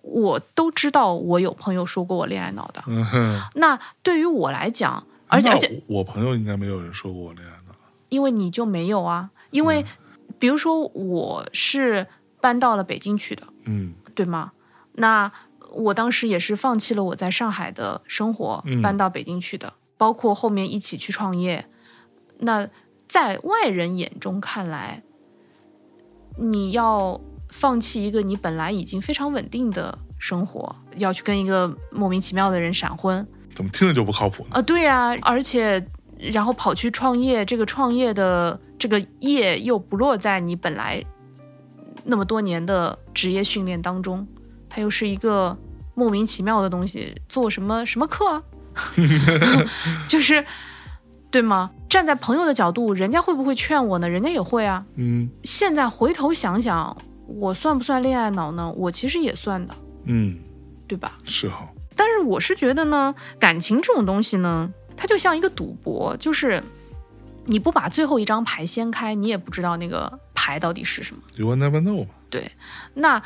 我都知道，我有朋友说过我恋爱脑的。嗯哼。那对于我来讲，而且而且，我朋友应该没有人说过我恋爱脑。因为你就没有啊，因为比如说我是搬到了北京去的，嗯对吗？那我当时也是放弃了我在上海的生活嗯，搬到北京去的，包括后面一起去创业。那在外人眼中看来，你要放弃一个你本来已经非常稳定的生活，要去跟一个莫名其妙的人闪婚怎么听着就不靠谱呢？啊？对呀、而且然后跑去创业，这个创业的这个业又不落在你本来那么多年的职业训练当中，它又是一个莫名其妙的东西，做什么什么课啊？就是对吗？站在朋友的角度，人家会不会劝我呢？人家也会啊。嗯现在回头想想，我算不算恋爱脑呢？我其实也算的，嗯，对吧？是哈。但是我是觉得呢，感情这种东西呢，它就像一个赌博，就是你不把最后一张牌掀开，你也不知道那个牌到底是什么。You will never know。对，那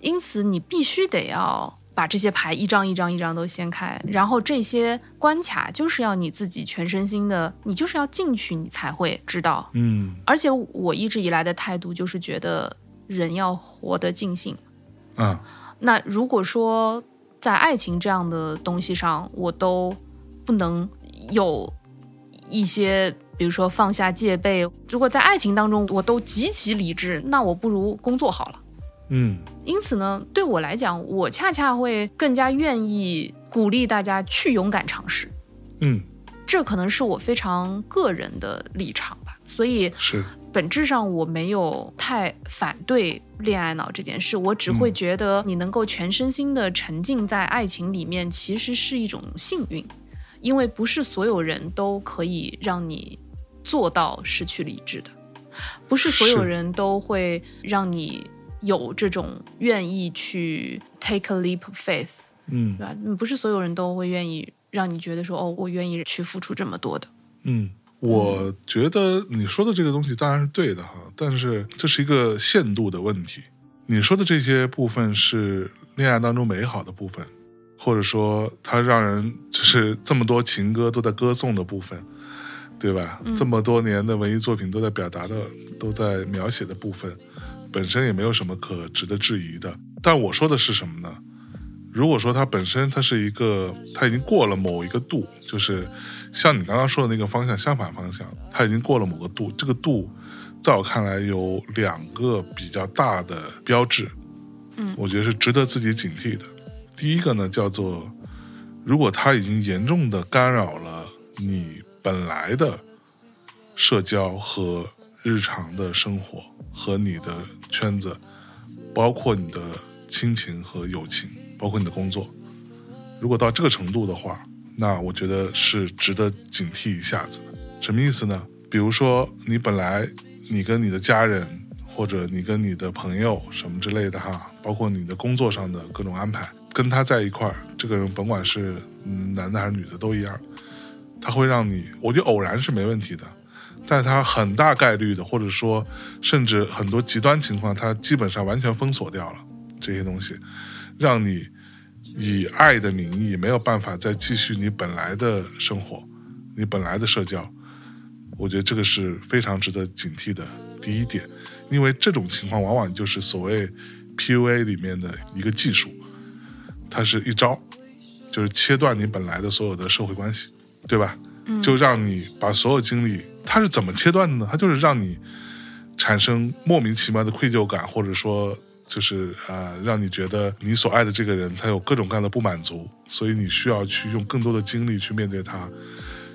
因此你必须得要把这些牌一张一张一张都掀开，然后这些关卡就是要你自己全身心的，你就是要进去，你才会知道。嗯而且我一直以来的态度就是觉得人要活得尽兴。嗯那如果说在爱情这样的东西上，我都不能有一些，比如说放下戒备，如果在爱情当中我都极其理智，那我不如工作好了。嗯。因此呢，对我来讲，我恰恰会更加愿意鼓励大家去勇敢尝试。嗯，这可能是我非常个人的立场吧，所以是本质上我没有太反对恋爱脑这件事，我只会嗯。觉得你能够全身心的沉浸在爱情里面，其实是一种幸运，因为不是所有人都可以让你做到失去理智的，不是所有人都会让你有这种愿意去 take a leap of faith，嗯对吧？嗯不是所有人都会愿意让你觉得说，哦，我愿意去付出这么多的。嗯。我觉得你说的这个东西当然是对的哈，但是这是一个限度的问题。你说的这些部分是恋爱当中美好的部分，或者说它让人就是这么多情歌都在歌颂的部分，对吧？这么多年的文艺作品都在表达的、都在描写的部分，本身也没有什么可值得质疑的。但我说的是什么呢？如果说它本身它是一个，它已经过了某一个度，就是像你刚刚说的那个方向相反方向，它已经过了某个度，这个度在我看来有两个比较大的标志，嗯我觉得是值得自己警惕的。第一个呢，叫做如果它已经严重的干扰了你本来的社交和日常的生活和你的圈子，包括你的亲情和友情，包括你的工作。如果到这个程度的话，那我觉得是值得警惕一下子。什么意思呢？比如说，你本来你跟你的家人，或者你跟你的朋友什么之类的哈，包括你的工作上的各种安排，跟他在一块儿，这个人甭管是男的还是女的都一样，他会让你，我觉得偶然是没问题的，但他很大概率的，或者说甚至很多极端情况，他基本上完全封锁掉了这些东西，让你以爱的名义没有办法再继续你本来的生活，你本来的社交。我觉得这个是非常值得警惕的第一点，因为这种情况往往就是所谓 PUA 里面的一个技术，它是一招，就是切断你本来的所有的社会关系，对吧？就让你把所有精力，它是怎么切断的呢？它就是让你产生莫名其妙的愧疚感，或者说就是呃，让你觉得你所爱的这个人他有各种各样的不满足，所以你需要去用更多的精力去面对他，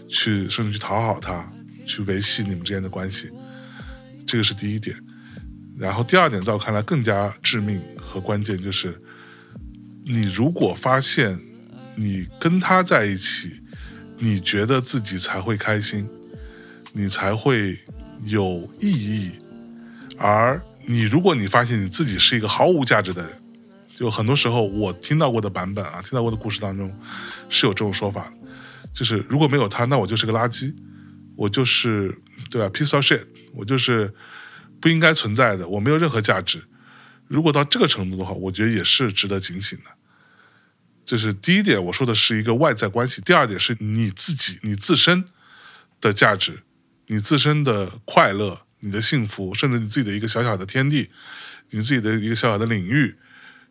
去甚至去讨好他，去维系你们之间的关系。这个是第一点。然后第二点，在我看来更加致命和关键就是，你如果发现你跟他在一起，你觉得自己才会开心，你才会有意义，而你如果你发现你自己是一个毫无价值的人，就很多时候我听到过的版本啊，听到过的故事当中是有这种说法，就是如果没有他，那我就是个垃圾，我就是对吧，piece of shit，我就是不应该存在的，我没有任何价值。如果到这个程度的话，我觉得也是值得警醒的。这是第一点，我说的是一个外在关系；第二点是你自己、你自身的价值、你自身的快乐、你的幸福，甚至你自己的一个小小的天地、你自己的一个小小的领域，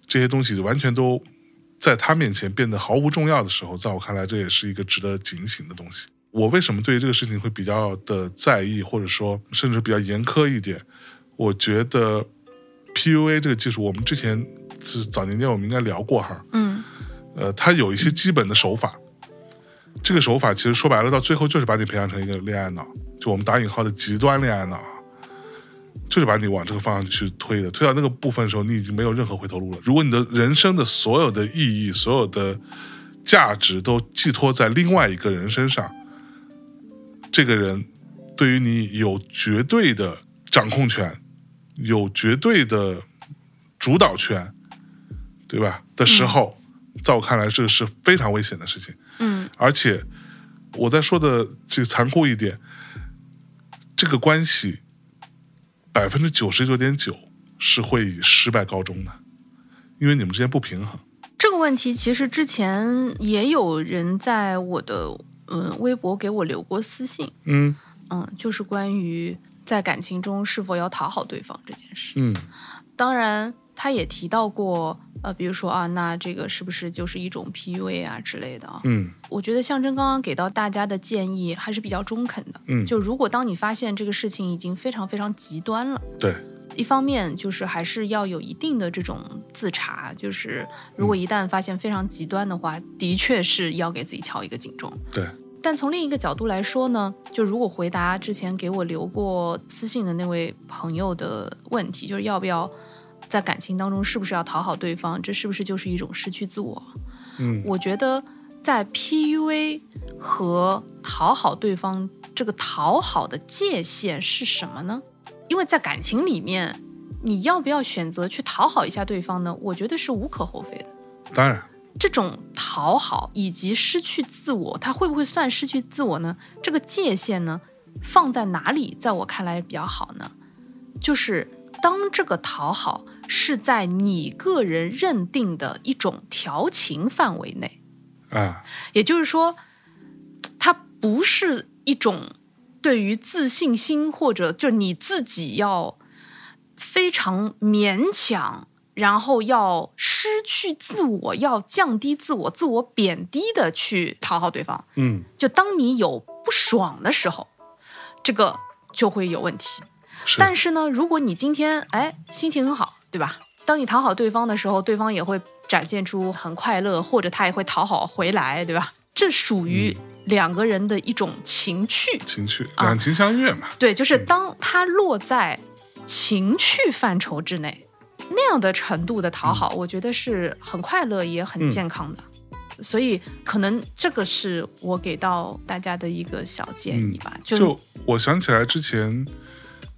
这些东西完全都在他面前变得毫无重要的时候，在我看来，这也是一个值得警醒的东西。我为什么对这个事情会比较的在意，或者说甚至比较严苛一点？我觉得 PUA 这个技术，我们之前是早年间我们应该聊过哈，嗯呃，它有一些基本的手法。这个手法其实说白了，到最后就是把你培养成一个恋爱脑，就我们打引号的极端恋爱脑啊，就是把你往这个方向去推的。推到那个部分的时候，你已经没有任何回头路了。如果你的人生的所有的意义、所有的价值都寄托在另外一个人身上，这个人对于你有绝对的掌控权，有绝对的主导权，对吧？的时候，在我看来，这个是非常危险的事情。嗯而且我再说的这个残酷一点，这个关系百分之九十九点九是会以失败告终的，因为你们之间不平衡。这个问题其实之前也有人在我的嗯微博给我留过私信，嗯嗯，就是关于在感情中是否要讨好对方这件事。嗯当然，他也提到过，呃，比如说啊，那这个是不是就是一种 PUA 啊之类的啊？嗯我觉得象征刚刚给到大家的建议还是比较中肯的。嗯，就如果当你发现这个事情已经非常非常极端了，对，一方面就是还是要有一定的这种自查，就是如果一旦发现非常极端的话，的确是要给自己敲一个警钟。对，但从另一个角度来说呢，就如果回答之前给我留过私信的那位朋友的问题，就是要不要在感情当中是不是要讨好对方，这是不是就是一种失去自我？嗯我觉得在 PUA 和讨好对方这个讨好的界限是什么呢？因为在感情里面，你要不要选择去讨好一下对方呢？我觉得是无可厚非的。当然，这种讨好以及失去自我，它会不会算失去自我呢？这个界限呢，放在哪里，在我看来比较好呢？就是当这个讨好是在你个人认定的一种调情范围内，啊，也就是说，它不是一种对于自信心或者就你自己要非常勉强，然后要失去自我，要降低自我、自我贬低的去讨好对方。嗯就当你有不爽的时候，这个就会有问题。是，但是呢，如果你今天哎心情很好，对吧？当你讨好对方的时候，对方也会展现出很快乐，或者他也会讨好回来，对吧？这属于两个人的一种情趣。情趣啊两情相悦嘛，对，就是当它落在情趣范畴之内，那样的程度的讨好，我觉得是很快乐也很健康的。所以，可能这个是我给到大家的一个小建议吧。就就我想起来之前，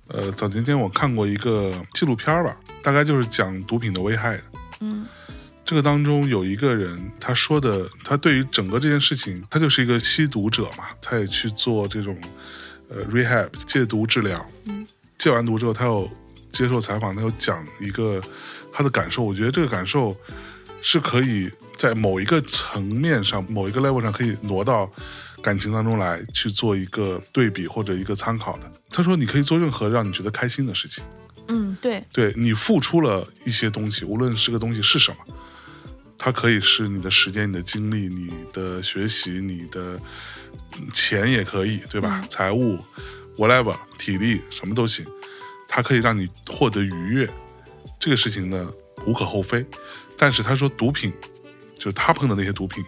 呃，早年间我看过一个纪录片儿吧，大概就是讲毒品的危害的。嗯这个当中有一个人，他说的，他对于整个这件事情，他就是一个吸毒者嘛，他也去做这种呃 rehab 戒毒治疗。嗯戒完毒之后，他有接受采访，他有讲一个他的感受。我觉得这个感受是可以在某一个层面上、某一个 level 上可以挪到感情当中来去做一个对比或者一个参考的。他说，你可以做任何让你觉得开心的事情。嗯，对，对你付出了一些东西，无论这个东西是什么，它可以是你的时间、你的精力、你的学习、你的嗯钱也可以，对吧？财务，whatever，体力什么都行，它可以让你获得愉悦，这个事情呢无可厚非。但是他说毒品，就是他碰的那些毒品，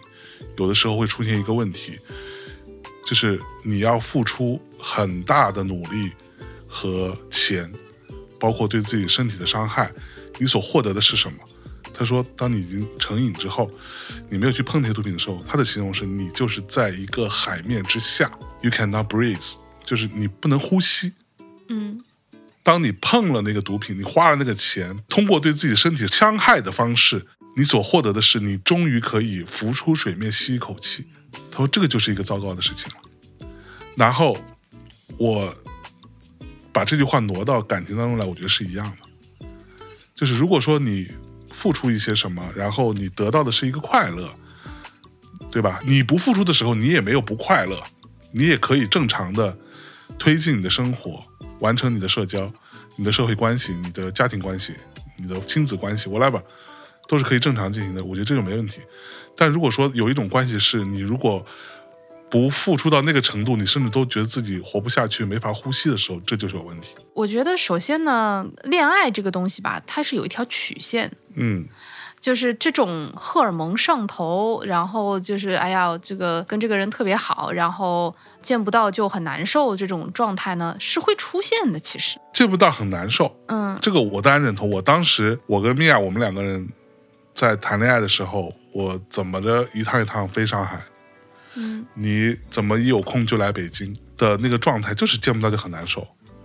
有的时候会出现一个问题，就是你要付出很大的努力和钱，包括对自己身体的伤害，你所获得的是什么？他说，当你已经成瘾之后，你没有去碰那些毒品的时候，他的形容是你就是在一个海面之下，you cannot breathe，就是你不能呼吸。嗯当你碰了那个毒品，你花了那个钱，通过对自己身体伤害的方式，你所获得的是你终于可以浮出水面吸一口气。他说这个就是一个糟糕的事情了。然后我把这句话挪到感情当中来，我觉得是一样的。就是如果说你付出一些什么，然后你得到的是一个快乐，对吧？你不付出的时候，你也没有不快乐，你也可以正常的推进你的生活，完成你的社交、你的社会关系、你的家庭关系、你的亲子关系，whatever，都是可以正常进行的。我觉得这种没问题。但如果说有一种关系是你如果不付出到那个程度，你甚至都觉得自己活不下去、没法呼吸的时候，这就是有问题。我觉得首先呢，恋爱这个东西吧，它是有一条曲线。嗯就是这种荷尔蒙上头，然后就是哎呀，这个跟这个人特别好，然后见不到就很难受，这种状态呢是会出现的。其实，见不到很难受，嗯这个我当然认同。我当时我跟米娅我们两个人在谈恋爱的时候，我怎么着一趟一趟飞上海，嗯你怎么一有空就来北京的那个状态，就是见不到就很难受。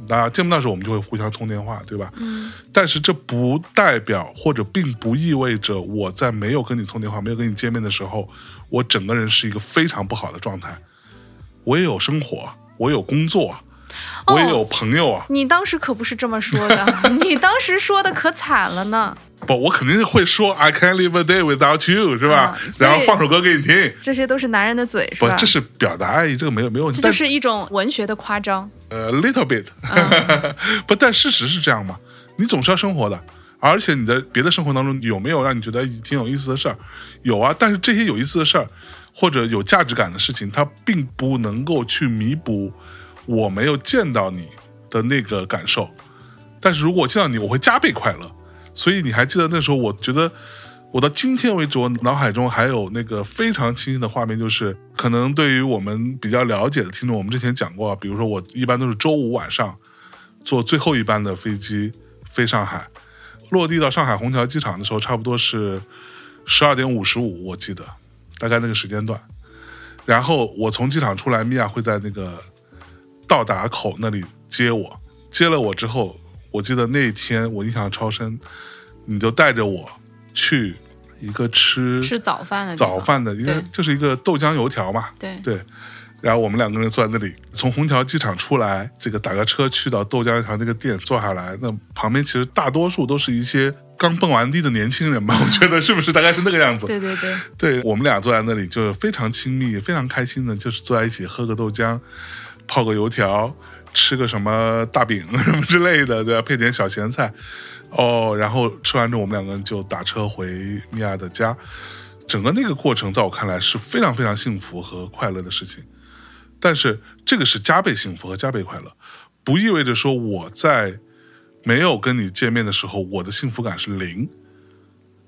那见不到的时候，我们就会互相通电话，对吧？嗯但是这不代表或者并不意味着我在没有跟你通电话、没有跟你见面的时候，我整个人是一个非常不好的状态。我也有生活，我有工作，哦我也有朋友啊。你当时可不是这么说的，你当时说的可惨了呢。不，我肯定会说 I can't live a day without you，是吧？嗯然后放首歌给你听。这些都是男人的嘴，是吧？，不这是表达爱意，这个没有没有问题。这就是一种文学的夸张。呃，little bit，、嗯 不，但事实是这样嘛？你总是要生活的，而且你的别的生活当中有没有让你觉得挺有意思的事儿？有啊，但是这些有意思的事儿或者有价值感的事情，它并不能够去弥补我没有见到你的那个感受。但是如果我见到你，我会加倍快乐。所以你还记得那时候，我觉得我到今天为止，我脑海中还有那个非常清晰的画面，就是可能对于我们比较了解的听众，我们之前讲过，比如说我一般都是周五晚上坐最后一班的飞机飞上海，落地到上海虹桥机场的时候，差不多是十二点五十五，我记得大概那个时间段。然后我从机场出来，米娅会在那个到达口那里接我，接了我之后，我记得那一天我印象超深，你就带着我去一个吃吃早饭的早饭的，因为就是一个豆浆油条嘛，对对。然后我们两个人坐在那里，从虹桥机场出来，这个打个车去到豆浆油条那个店坐下来，那旁边其实大多数都是一些刚蹦完迪的年轻人吧，我觉得是不是大概是那个样子？对对对，对我们俩坐在那里就是非常亲密、非常开心的，就是坐在一起喝个豆浆，泡个油条，吃个什么大饼什么之类的，对吧？配点小咸菜，哦，然后吃完之后我们两个人就打车回米娅的家。整个那个过程在我看来是非常非常幸福和快乐的事情，但是这个是加倍幸福和加倍快乐，不意味着说我在没有跟你见面的时候，我的幸福感是零，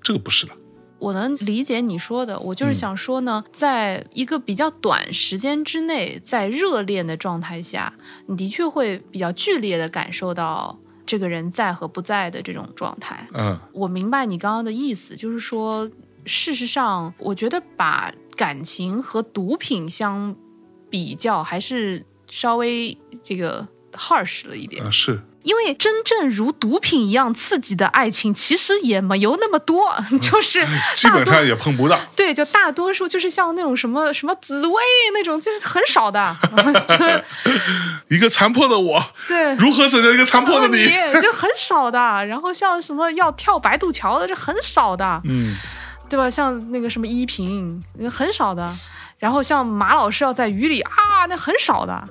这个不是的。我能理解你说的，我就是想说呢，在一个比较短时间之内，在热恋的状态下，你的确会比较剧烈的感受到这个人在和不在的这种状态。嗯我明白你刚刚的意思，就是说，事实上，我觉得把感情和毒品相比较，还是稍微这个 harsh 了一点。嗯，是因为真正如毒品一样刺激的爱情，其实也没有那么多，就是 基本上也碰不到。对，就大多数就是像那种什么什么紫薇那种，就是很少的，就 一个残破的我，对。如何拯救一个残破的你？就很少的，然后像什么要跳白渡桥的，这很少的，嗯，对吧？像那个什么依萍，很少的。然后像马老师要在雨里啊，那很少的。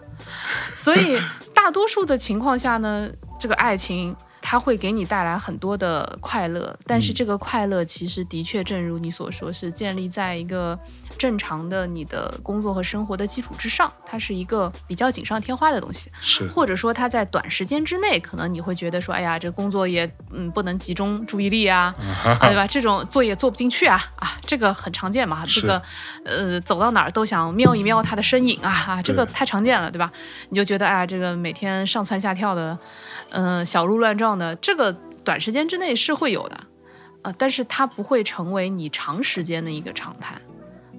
所以大多数的情况下呢，这个爱情它会给你带来很多的快乐，但是这个快乐其实的确正如你所说，是建立在一个正常的你的工作和生活的基础之上，它是一个比较锦上添花的东西。是或者说它在短时间之内，可能你会觉得说，哎呀，这工作也嗯不能集中注意力啊，啊对吧？这种作业做不进去啊，啊，这个很常见嘛。这个呃，走到哪儿都想瞄一瞄他的身影啊，啊，这个太常见了，对吧？你就觉得哎呀，这个每天上蹿下跳的，嗯、小鹿乱撞的，这个短时间之内是会有的，呃，但是它不会成为你长时间的一个常态。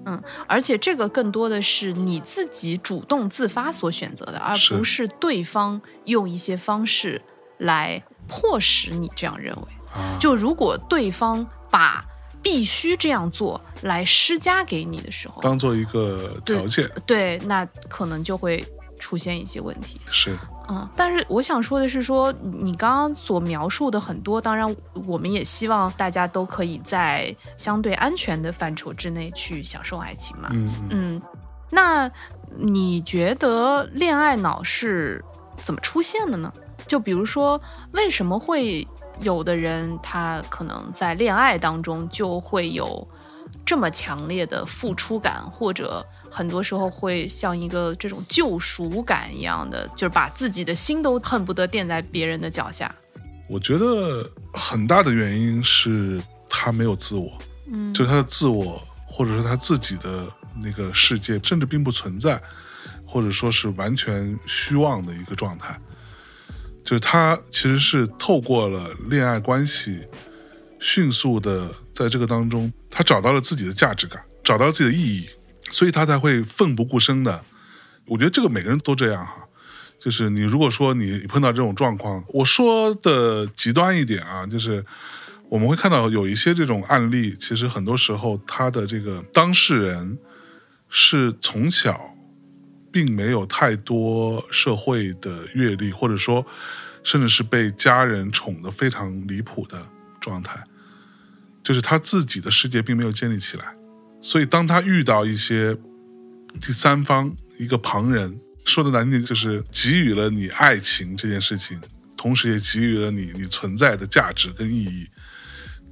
嗯，而且这个更多的是你自己主动自发所选择的，而不是对方用一些方式来迫使你这样认为。啊，就如果对方把必须这样做来施加给你的时候，当做一个条件对，那可能就会出现一些问题。是嗯，但是我想说的是说，你刚刚所描述的很多，当然我们也希望大家都可以在相对安全的范畴之内去享受爱情嘛。嗯嗯嗯，那你觉得恋爱脑是怎么出现的呢？就比如说，为什么会有的人他可能在恋爱当中就会有这么强烈的付出感，或者很多时候会像一个这种救赎感一样的，就是把自己的心都恨不得垫在别人的脚下。我觉得很大的原因是他没有自我，嗯就是他的自我或者是他自己的那个世界，甚至并不存在，或者说是完全虚妄的一个状态。就是他其实是透过了恋爱关系，迅速的在这个当中，他找到了自己的价值感，找到了自己的意义，所以他才会奋不顾身的。我觉得这个每个人都这样哈，就是你如果说你碰到这种状况，我说的极端一点啊，就是我们会看到有一些这种案例，其实很多时候他的这个当事人是从小并没有太多社会的阅历，或者说甚至是被家人宠得非常离谱的状态，就是他自己的世界并没有建立起来，所以当他遇到一些第三方一个旁人，说的难听点就是给予了你爱情这件事情，同时也给予了你你存在的价值跟意义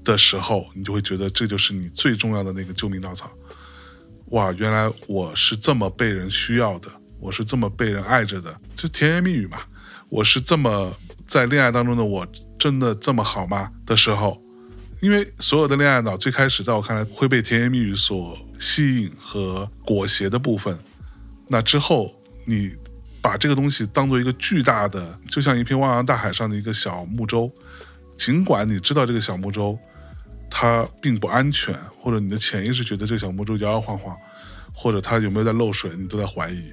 的时候，你就会觉得这就是你最重要的那个救命稻草。哇，原来我是这么被人需要的，我是这么被人爱着的，就甜言蜜语嘛。我是这么在恋爱当中的我，真的这么好吗？的时候，因为所有的恋爱脑最开始在我看来会被甜言蜜语所吸引和裹挟的部分，那之后你把这个东西当做一个巨大的，就像一片汪洋大海上的一个小木舟，尽管你知道这个小木舟它并不安全，或者你的潜意识觉得这个小木舟摇摇晃晃，或者它有没有在漏水，你都在怀疑。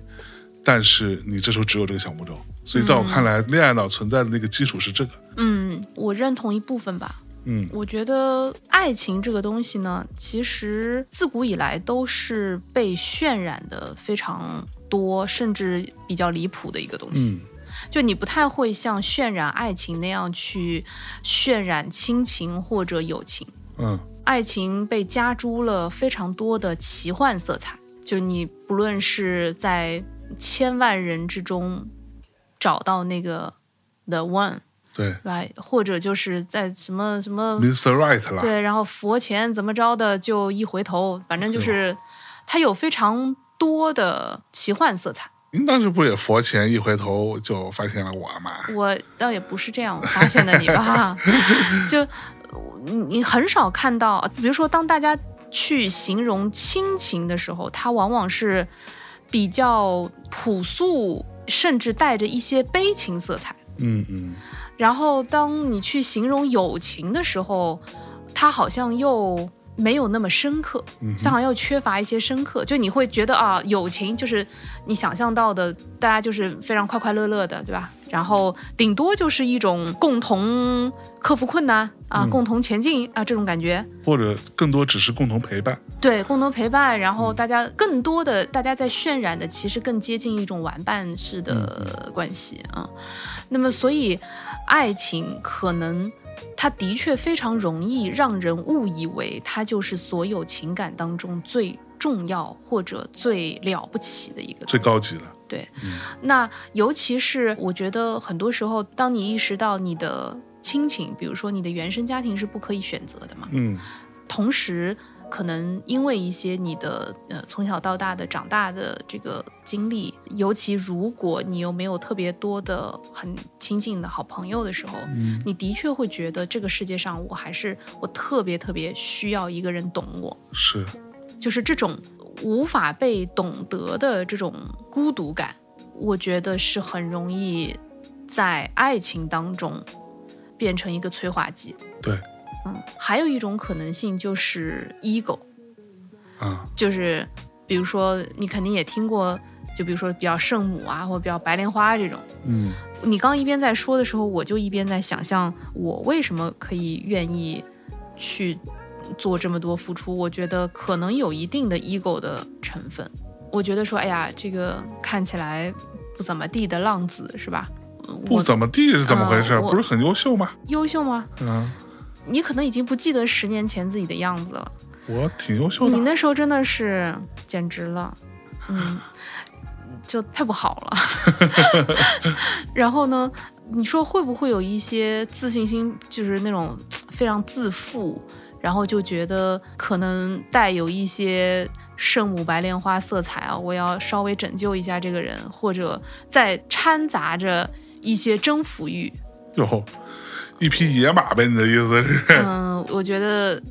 但是你这时候只有这个小木舟，所以在我看来，恋爱脑存在的那个基础是这个。嗯，我认同一部分吧。嗯我觉得爱情这个东西呢，其实自古以来都是被渲染的非常多，甚至比较离谱的一个东西。嗯就你不太会像渲染爱情那样去渲染亲情或者友情。嗯爱情被加诸了非常多的奇幻色彩，就你不论是在千万人之中找到那个 the one。对，right，或者就是在什么什么，Mr. Right 啦。对，然后佛前怎么着的，就一回头，反正就是它有非常多的奇幻色彩。您当时不也佛前一回头就发现了我吗？我倒也不是这样发现的你吧，就你你很少看到，比如说当大家去形容亲情的时候，它往往是比较朴素，甚至带着一些悲情色彩。嗯嗯然后当你去形容友情的时候，它好像又没有那么深刻，它好像又缺乏一些深刻。就你会觉得啊，友情就是你想象到的，大家就是非常快快乐乐的，对吧？然后顶多就是一种共同克服困难啊，共同前进啊这种感觉。或者更多只是共同陪伴。对，共同陪伴，然后大家更多的大家在渲染的，其实更接近一种玩伴式的关系啊。那么，所以爱情可能它的确非常容易让人误以为它就是所有情感当中最重要或者最了不起的一个最高级的。对，那尤其是我觉得很多时候，当你意识到你的亲情，比如说你的原生家庭是不可以选择的嘛，嗯，同时可能因为一些你的呃从小到大的长大的这个经历，尤其如果你又没有特别多的很亲近的好朋友的时候，嗯。你的确会觉得这个世界上我还是我特别特别需要一个人懂我，是，就是这种无法被懂得的这种孤独感，我觉得是很容易在爱情当中变成一个催化剂。对，嗯，还有一种可能性就是 ego，啊，就是比如说你肯定也听过，就比如说比较圣母啊，或者比较白莲花这种。嗯你刚一边在说的时候，我就一边在想象我为什么可以愿意去做这么多付出。我觉得可能有一定的 ego 的成分。我觉得说，哎呀，这个看起来不怎么地的浪子是吧？不怎么地是怎么回事？不是很优秀吗？优秀吗？啊，你可能已经不记得十年前自己的样子了。我挺优秀的。你那时候真的是简直了，嗯，就太不好了。然后呢，你说会不会有一些自信心，就是那种非常自负，然后就觉得可能带有一些圣母白莲花色彩啊，我要稍微拯救一下这个人，或者再掺杂着一些征服欲。哟，一匹野马呗？你的意思是？嗯，我觉得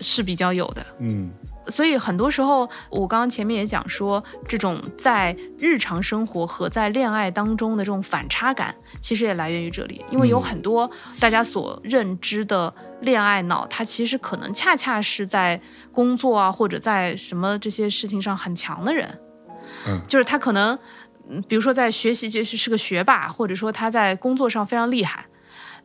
是比较有的。嗯所以很多时候，我刚刚前面也讲说，这种在日常生活和在恋爱当中的这种反差感，其实也来源于这里。因为有很多大家所认知的恋爱脑，它其实可能恰恰是在工作啊，或者在什么这些事情上很强的人，嗯就是他可能，嗯，比如说在学习就是是个学霸，或者说他在工作上非常厉害，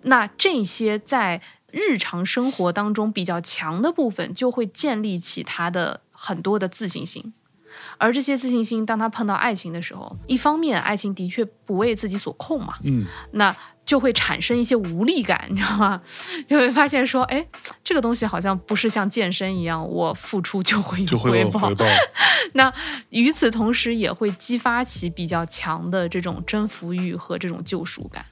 那这些在日常生活当中比较强的部分，就会建立起他的很多的自信心。而这些自信心，当他碰到爱情的时候，一方面爱情的确不为自己所控嘛，嗯，那就会产生一些无力感，你知道吗？就会发现说，哎，这个东西好像不是像健身一样，我付出就会有回报。有回报。那与此同时，也会激发起比较强的这种征服欲和这种救赎感。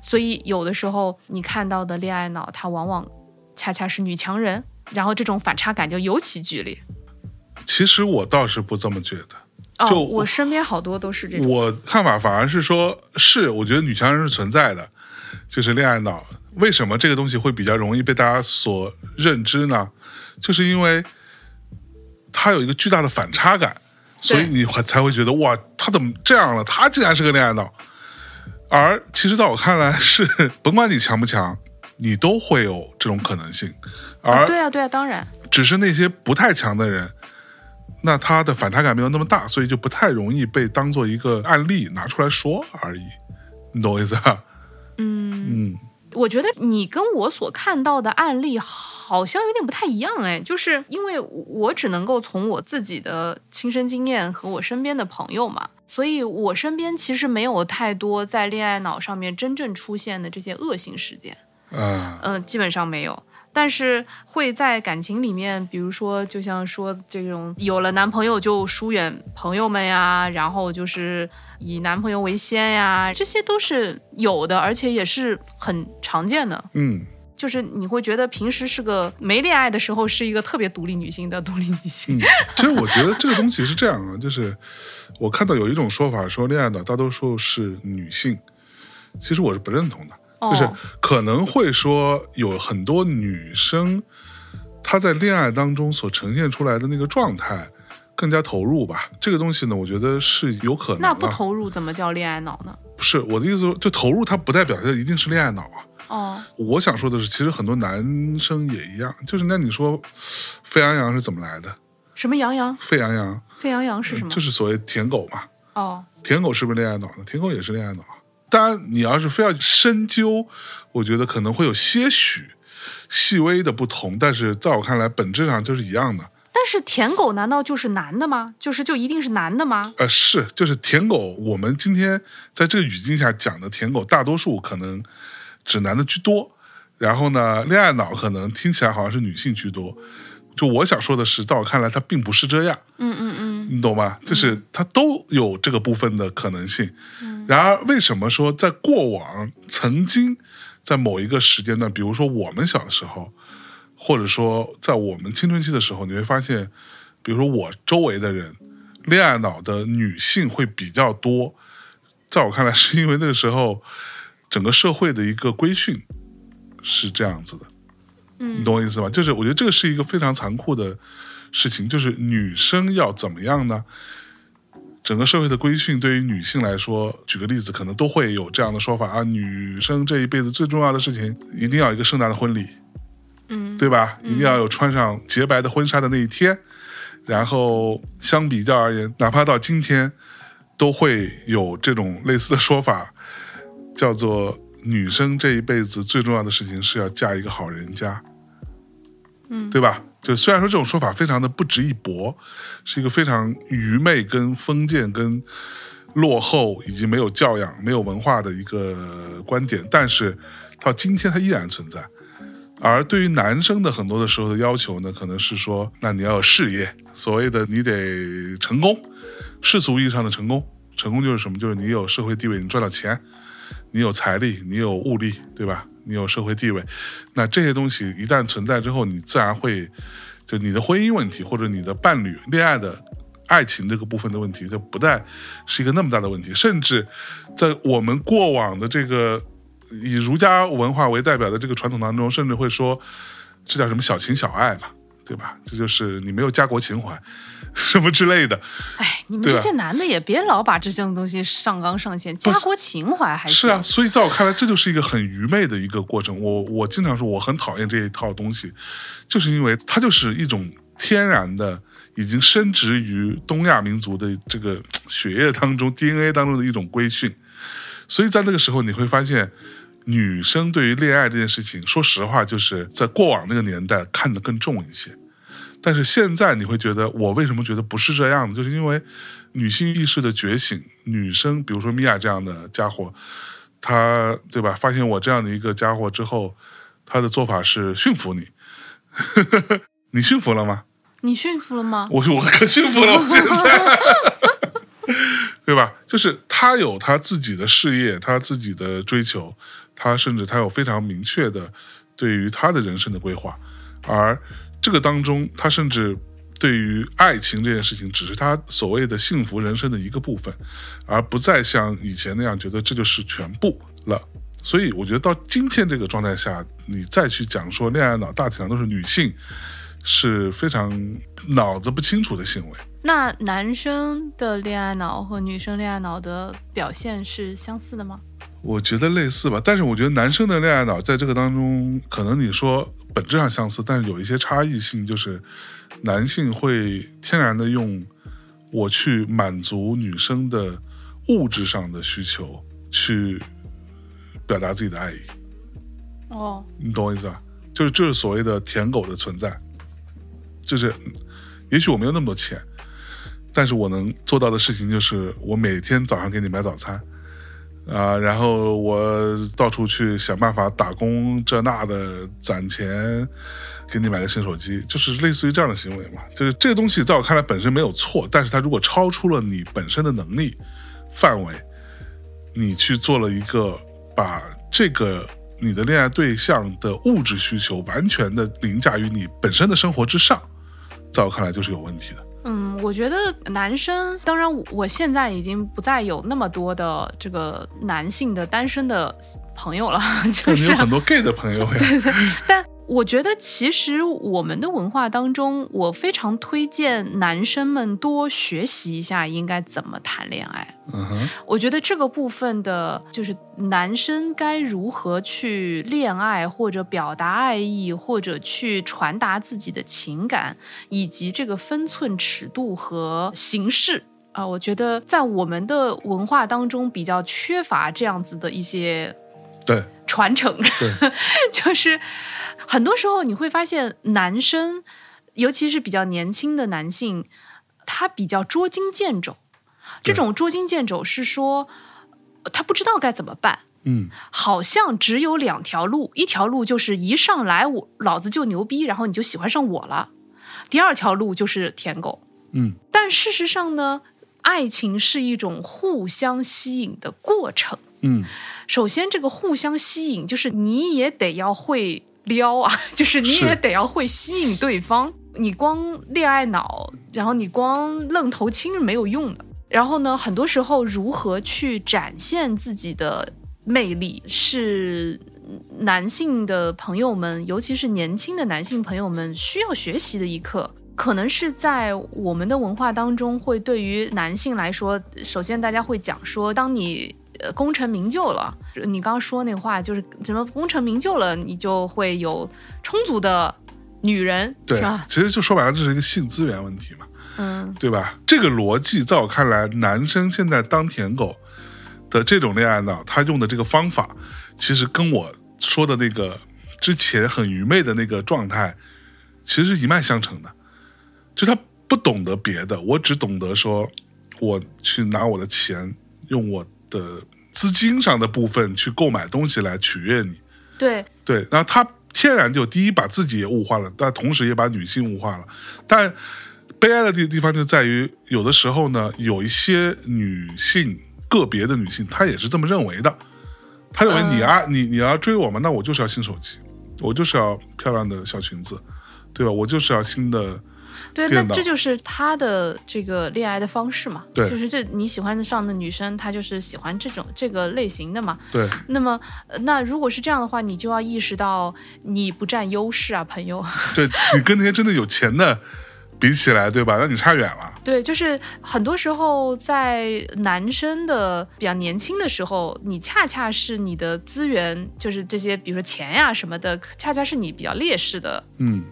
所以有的时候你看到的恋爱脑，它往往恰恰是女强人，然后这种反差感就尤其剧烈。其实我倒是不这么觉得。哦，就我身边好多都是这种。我看法反而是说，是我觉得女强人是存在的，就是恋爱脑。为什么这个东西会比较容易被大家所认知呢？就是因为它有一个巨大的反差感，所以你会才会觉得哇，他怎么这样了？他竟然是个恋爱脑。而其实在我看来是，甭管你强不强，你都会有这种可能性。而对啊，对啊，当然，只是那些不太强的人，那他的反差感没有那么大，所以就不太容易被当做一个案例拿出来说而已。你懂我意思啊？嗯我觉得你跟我所看到的案例好像有点不太一样哎，就是因为我只能够从我自己的亲身经验和我身边的朋友嘛，所以我身边其实没有太多在恋爱脑上面真正出现的这些恶性事件。嗯基本上没有。但是会在感情里面，比如说，就像说这种有了男朋友就疏远朋友们呀，然后就是以男朋友为先呀，这些都是有的，而且也是很常见的。嗯就是你会觉得平时是个没恋爱的时候是一个特别独立女性的独立女性。嗯。其实我觉得这个东西是这样啊，就是我看到有一种说法说恋爱脑大多数是女性，其实我是不认同的。就是哦可能会说有很多女生，她在恋爱当中所呈现出来的那个状态更加投入吧。这个东西呢，我觉得是有可能的。那不投入怎么叫恋爱脑呢？不是我的意思说，就投入它不代表它一定是恋爱脑啊。哦，我想说的是，其实很多男生也一样，就是那你说沸羊羊是怎么来的？什么羊羊？沸羊羊沸羊羊是什么？就是所谓舔狗嘛。哦，舔狗是不是恋爱脑呢？舔狗也是恋爱脑。当然，你要是非要深究，我觉得可能会有些许细微的不同，但是在我看来，本质上就是一样的。但是舔狗难道就是男的吗？就是就一定是男的吗？呃，是，就是舔狗。我们今天在这个语境下讲的舔狗，大多数可能指男的居多。然后呢，恋爱脑可能听起来好像是女性居多。就我想说的是，在我看来，它并不是这样。嗯嗯嗯你懂吗？就是它都有这个部分的可能性。然而，为什么说在过往曾经在某一个时间段，比如说我们小的时候，或者说在我们青春期的时候，你会发现，比如说我周围的人，恋爱脑的女性会比较多。在我看来，是因为那个时候整个社会的一个规训是这样子的。嗯你嗯懂我意思吧？就是我觉得这个是一个非常残酷的事情，就是女生要怎么样呢？整个社会的规训对于女性来说，举个例子，可能都会有这样的说法啊：女生这一辈子最重要的事情，一定要有一个盛大的婚礼，嗯对吧？一定要有穿上洁白的婚纱的那一天。然后相比较而言，哪怕到今天，都会有这种类似的说法，叫做女生这一辈子最重要的事情是要嫁一个好人家。嗯对吧？就虽然说这种说法非常的不值一驳，是一个非常愚昧、跟封建、跟落后以及没有教养、没有文化的一个观点，但是到今天它依然存在。而对于男生的很多的时候的要求呢，可能是说，那你要有事业，所谓的你得成功，世俗意义上的成功。成功就是什么？就是你有社会地位，你赚到钱，你有财力，你有物力，对吧？你有社会地位，那这些东西一旦存在之后，你自然会，就你的婚姻问题或者你的伴侣恋爱的爱情这个部分的问题，就不再是一个那么大的问题。甚至在我们过往的这个以儒家文化为代表的这个传统当中，甚至会说这叫什么小情小爱嘛，对吧？这就是你没有家国情怀，什么之类的。哎，你们这些男的也别老把这些东西上纲上线，家国情怀还是啊，所以在我看来，这就是一个很愚昧的一个过程。我我经常说，我很讨厌这一套东西，就是因为它就是一种天然的，已经深植于东亚民族的这个 血液当中、DNA 当中的一种规训。所以在那个时候，你会发现，女生对于恋爱这件事情，说实话，就是在过往那个年代看得更重一些。但是现在你会觉得，我为什么觉得不是这样的？就是因为女性意识的觉醒，女生，比如说米娅这样的家伙，她对吧？发现我这样的一个家伙之后，她的做法是驯服你。你驯服了吗？你驯服了吗？我我可驯服了，我现在，对吧？就是他有他自己的事业，他自己的追求，他甚至他有非常明确的对于他的人生的规划，而这个当中，他甚至对于爱情这件事情，只是他所谓的幸福人生的一个部分，而不再像以前那样觉得这就是全部了。所以，我觉得到今天这个状态下，你再去讲说恋爱脑大体上都是女性，是非常脑子不清楚的行为。那男生的恋爱脑和女生恋爱脑的表现是相似的吗？我觉得类似吧，但是我觉得男生的恋爱脑在这个当中，可能你说本质上相似，但是有一些差异性，就是男性会天然的用我去满足女生的物质上的需求去表达自己的爱意，哦，你懂我意思吧？就是就是所谓的舔狗的存在，就是也许我没有那么多钱，但是我能做到的事情就是我每天早上给你买早餐。啊，然后我到处去想办法打工，这那的攒钱，给你买个新手机，就是类似于这样的行为嘛。就是这个东西在我看来本身没有错，但是它如果超出了你本身的能力范围，你去做了一个把这个你的恋爱对象的物质需求完全的凌驾于你本身的生活之上，在我看来就是有问题的。嗯，我觉得男生，当然我我现在已经不再有那么多的这个男性的单身的朋友了，就是有很多 gay 的朋友呀，但我觉得其实我们的文化当中，我非常推荐男生们多学习一下应该怎么谈恋爱。嗯哼，我觉得这个部分的，就是男生该如何去恋爱，或者表达爱意，或者去传达自己的情感，以及这个分寸、尺度和形式啊、我觉得在我们的文化当中比较缺乏这样子的一些对传承。就是很多时候你会发现，男生，尤其是比较年轻的男性，他比较捉襟见肘。这种捉襟见肘是说，呃他不知道该怎么办，嗯，好像只有两条路，一条路就是一上来我老子就牛逼，然后你就喜欢上我了；第二条路就是舔狗。嗯，但事实上呢，爱情是一种互相吸引的过程。嗯，首先，这个互相吸引，就是你也得要会撩啊，就是你也得要会吸引对方。你光恋爱脑，然后你光愣头青是没有用的。然后呢，很多时候如何去展现自己的魅力，是男性的朋友们，尤其是年轻的男性朋友们需要学习的一课。可能是在我们的文化当中，会对于男性来说，首先大家会讲说，当你呃功成名就了，你刚刚说那话就是什么功成名就了，你就会有充足的女人，对是吧？，其实就说白了，这是一个性资源问题嘛，嗯，对吧？这个逻辑在我看来，男生现在当舔狗的这种恋爱脑，他用的这个方法，其实跟我说的那个之前很愚昧的那个状态，其实是一脉相承的。就他不懂得别的，我只懂得说，我去拿我的钱，用我的资金上的部分去购买东西来取悦你。对，对，然后他天然就第一把自己也物化了，但同时也把女性物化了。但悲哀的地地方就在于，有的时候呢，有一些女性，个别的女性，她也是这么认为的。她认为你啊，你你要追我嘛，那我就是要新手机，我就是要漂亮的小裙子，对吧？我就是要新的，对，那这就是他的这个恋爱的方式嘛。对就是这你喜欢上的女生，她就是喜欢这种这个类型的嘛。对那么，呃那如果是这样的话，你就要意识到你不占优势啊，朋友。对，你跟那些真的有钱的比起来，对吧？那你差远了。对，就是很多时候在男生的比较年轻的时候，你恰恰是你的资源，就是这些，比如说钱呀什么的，恰恰是你比较劣势的嗯，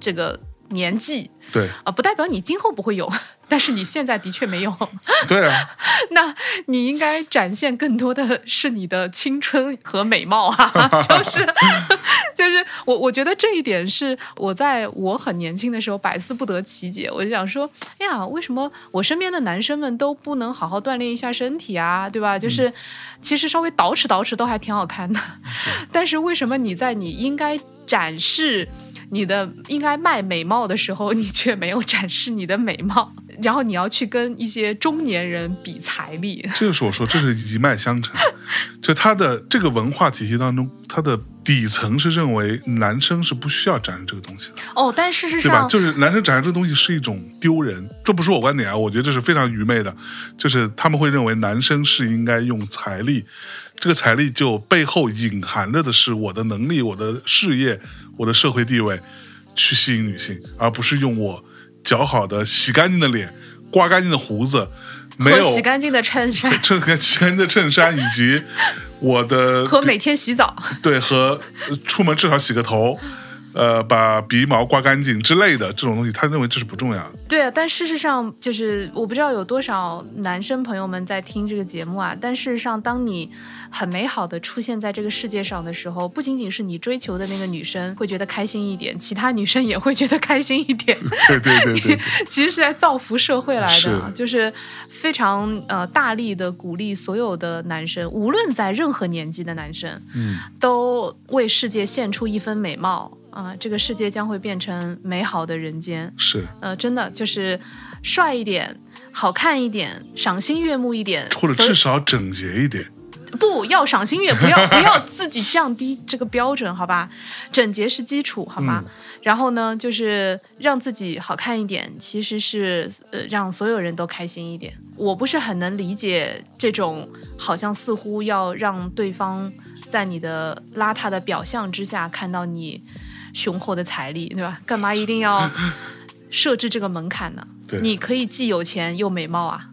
这个年纪对啊，不代表你今后不会有，但是你现在的确没有。对啊，那你应该展现更多的是你的青春和美貌啊，就是就是我我觉得这一点是我在我很年轻的时候百思不得其解。我就想说，哎呀，为什么我身边的男生们都不能好好锻炼一下身体啊，对吧？就是其实稍微捯饬捯饬都还挺好看的，但是为什么你在你应该展示？你的应该卖美貌的时候，你却没有展示你的美貌，然后你要去跟一些中年人比财力。这就是我说，这是一脉相承。就他的这个文化体系当中，他的底层是认为男生是不需要展示这个东西的，哦，但事实对吧？上，就是男生展示这个东西是一种丢人，这不是我观点啊，我觉得这是非常愚昧的。就是他们会认为男生是应该用财力，这个财力就背后隐含着的是我的能力、我的事业、我的社会地位去吸引女性，而不是用我姣好的、洗干净的脸、刮干净的胡子。没有洗干净的衬衫 衬洗干净的衬衫，以及我的和每天洗澡，对和呃出门至少洗个头，呃，把鼻毛刮干净之类的这种东西，他认为这是不重要的。对啊，但事实上就是我不知道有多少男生朋友们在听这个节目啊。但事实上，当你很美好的出现在这个世界上的时候，不仅仅是你追求的那个女生会觉得开心一点，其他女生也会觉得开心一点。对对对对 对，其实是在造福社会来的啊，是就是非常呃大力的鼓励所有的男生，无论在任何年纪的男生，嗯，都为世界献出一分美貌啊、这个世界将会变成美好的人间。是，呃，真的就是帅一点。好看一点，赏心悦目一点，或者至少整洁一点。不要赏心悦，不要不要自己降低这个标准，好吧？整洁是基础，好吗？嗯然后呢，就是让自己好看一点，其实是呃让所有人都开心一点。我不是很能理解这种好像似乎要让对方在你的邋遢的表象之下看到你雄厚的财力，对吧？干嘛一定要设置这个门槛呢？对你可以既有钱又美貌啊。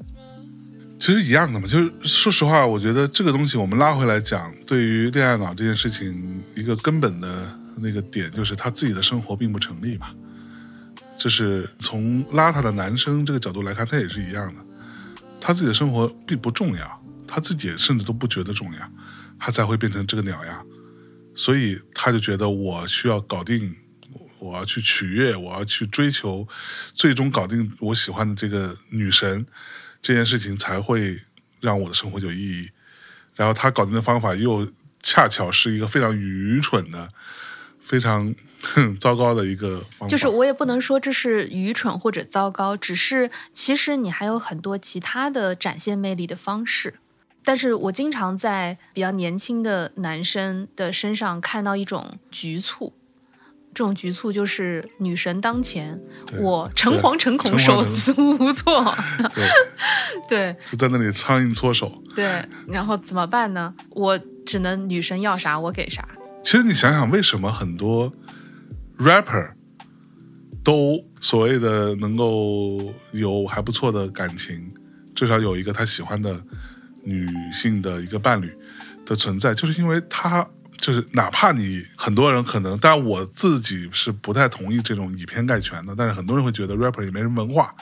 其实一样的嘛，就是说实话，我觉得这个东西我们拉回来讲，对于恋爱脑这件事情，一个根本的那个点就是他自己的生活并不成立嘛。就是从邋遢的男生这个角度来看，他也是一样的，他自己的生活并不重要，他自己甚至都不觉得重要，他才会变成这个鸟样，所以他就觉得我需要搞定，我要去取悦，我要去追求，最终搞定我喜欢的这个女神，这件事情才会让我的生活有意义。然后他搞定的方法又恰巧是一个非常愚蠢的、非常糟糕的一个方法。就是我也不能说这是愚蠢或者糟糕，只是其实你还有很多其他的展现魅力的方式。但是我经常在比较年轻的男生的身上看到一种局促，这种局促就是女神当前，我诚惶诚恐，手足无措。对，对就在那里苍蝇搓手。对，然后怎么办呢？我只能女神要啥我给啥。其实你想想，为什么很多 rapper 都所谓的能够有还不错的感情，至少有一个他喜欢的女性的一个伴侣的存在，就是因为他就是哪怕你很多人可能，但我自己是不太同意这种以偏概全的，但是很多人会觉得 rapper 也没什么文化，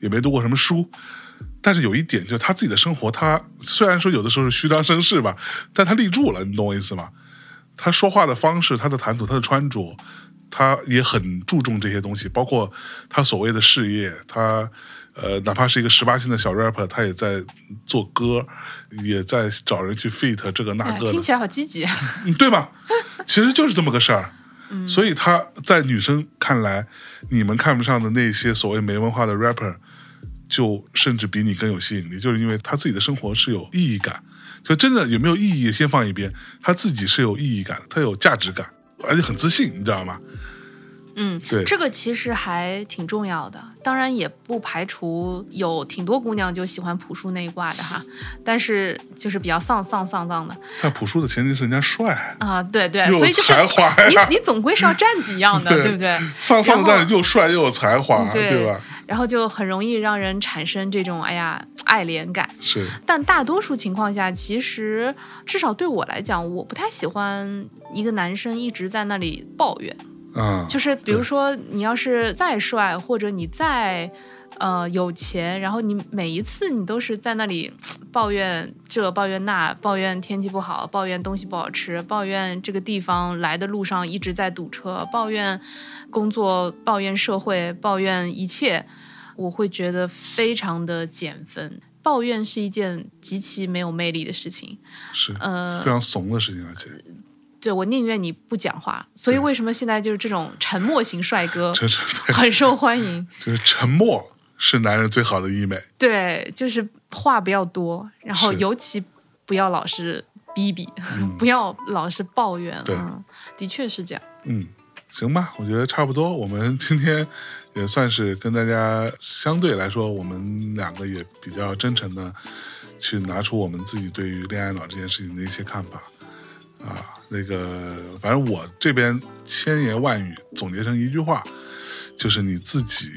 也没读过什么书。但是有一点，就是他自己的生活，他虽然说有的时候是虚张声势吧，但他立住了，你懂我意思吗？他说话的方式、他的谈吐、他的穿着，他也很注重这些东西，包括他所谓的事业，他呃，哪怕是一个十八线的小 rapper，他也在做歌，也在找人去 feat 这个那哎，个的听，起来好积极。嗯对吧？其实就是这么个事儿。所以他在女生看来，你们看不上的那些所谓没文化的 rapper，就甚至比你更有吸引力，就是因为他自己的生活是有意义感。就真的有没有意义先放一边，他自己是有意义感的，他有价值感，而且很自信，你知道吗？嗯，对这个其实还挺重要的。当然也不排除有挺多姑娘就喜欢朴树那一挂的哈，但是就是比较丧丧丧丧的但朴树的前提是人家帅，啊，对对，所以就是才华你你总归是要占几样的，对不对？丧丧的，但是又帅又有才华，对对吧？然后就很容易让人产生这种哎呀爱怜感。是，但大多数情况下，其实至少对我来讲，我不太喜欢一个男生一直在那里抱怨。啊，就是比如说，你要是再帅，或者你再呃有钱，然后你每一次你都是在那里抱怨这抱怨那，抱怨天气不好，抱怨东西不好吃，抱怨这个地方来的路上一直在堵车，抱怨工作，抱怨社会，抱怨一切，我会觉得非常的减分。抱怨是一件极其没有魅力的事情，是呃非常怂的事情，而且对我宁愿你不讲话。所以为什么现在就是这种沉默型帅哥 很受欢迎？就是沉默是男人最好的医美。对，就是话不要多，然后尤其不要老是逼逼，不要老是抱怨。对嗯，的确是这样。嗯，行吧，我觉得差不多。我们今天也算是跟大家相对来说，我们两个也比较真诚的去拿出我们自己对于恋爱脑这件事情的一些看法啊。那个，反正我这边千言万语总结成一句话，就是你自己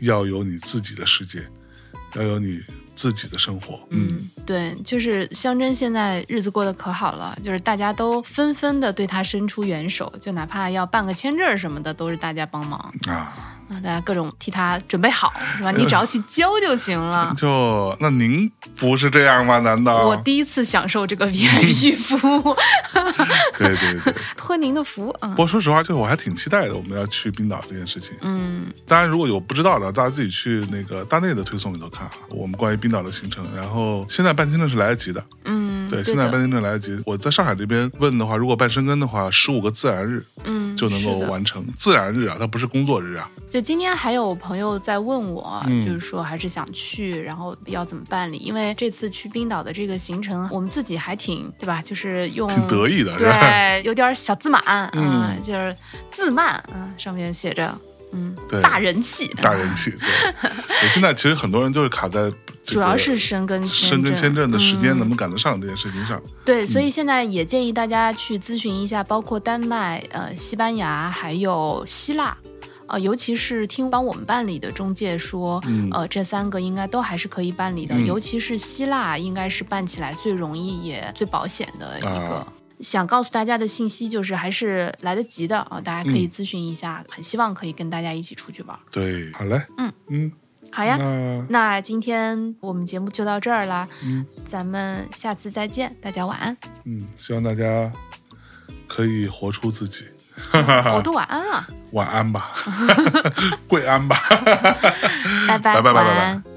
要有你自己的世界，要有你自己的生活。嗯，对，就是香珍现在日子过得可好了，就是大家都纷纷的对他伸出援手，就哪怕要办个签证什么的，都是大家帮忙啊，啊，大家各种替他准备好，是吧？你只要去教就行了。就那您不是这样吗？难道我第一次享受这个 VIP 服务，对对对。托您的福啊不。过说实话，就是我还挺期待的，我们要去冰岛这件事情。嗯，当然，如果有不知道的，大家自己去那个大内的推送里头看啊，我们关于冰岛的行程。然后现在办签证是来得及的，嗯，对，现在办签证来得及。我在上海这边问的话，如果办申根的话，十五个自然日嗯就能够完成。自然日啊，它不是工作日啊。就今天还有朋友在问我，嗯就是说还是想去，然后要怎么办理？因为这次去冰岛的这个行程，我们自己还挺对吧？就是用挺得意的对，有点小自满啊、嗯就是自慢啊、上面写着嗯，对大人气，大人气。对，对现在其实很多人就是卡在主要是申根申根签证的时间嗯能不能赶得上这件事情上。对，所以现在也建议大家去咨询一下，包括丹麦、呃、西班牙还有希腊。呃，尤其是听帮我们办理的中介说，嗯呃，这三个应该都还是可以办理的，嗯尤其是希腊，应该是办起来最容易也最保险的一个。啊想告诉大家的信息就是还是来得及的啊、大家可以嗯咨询一下，很希望可以跟大家一起出去玩。对，好嘞，嗯嗯，好呀，那那今天我们节目就到这儿啦，嗯咱们下次再见，大家晚安，嗯，希望大家可以活出自己。我 都晚安了，晚安吧 跪安吧。拜拜，拜拜拜拜。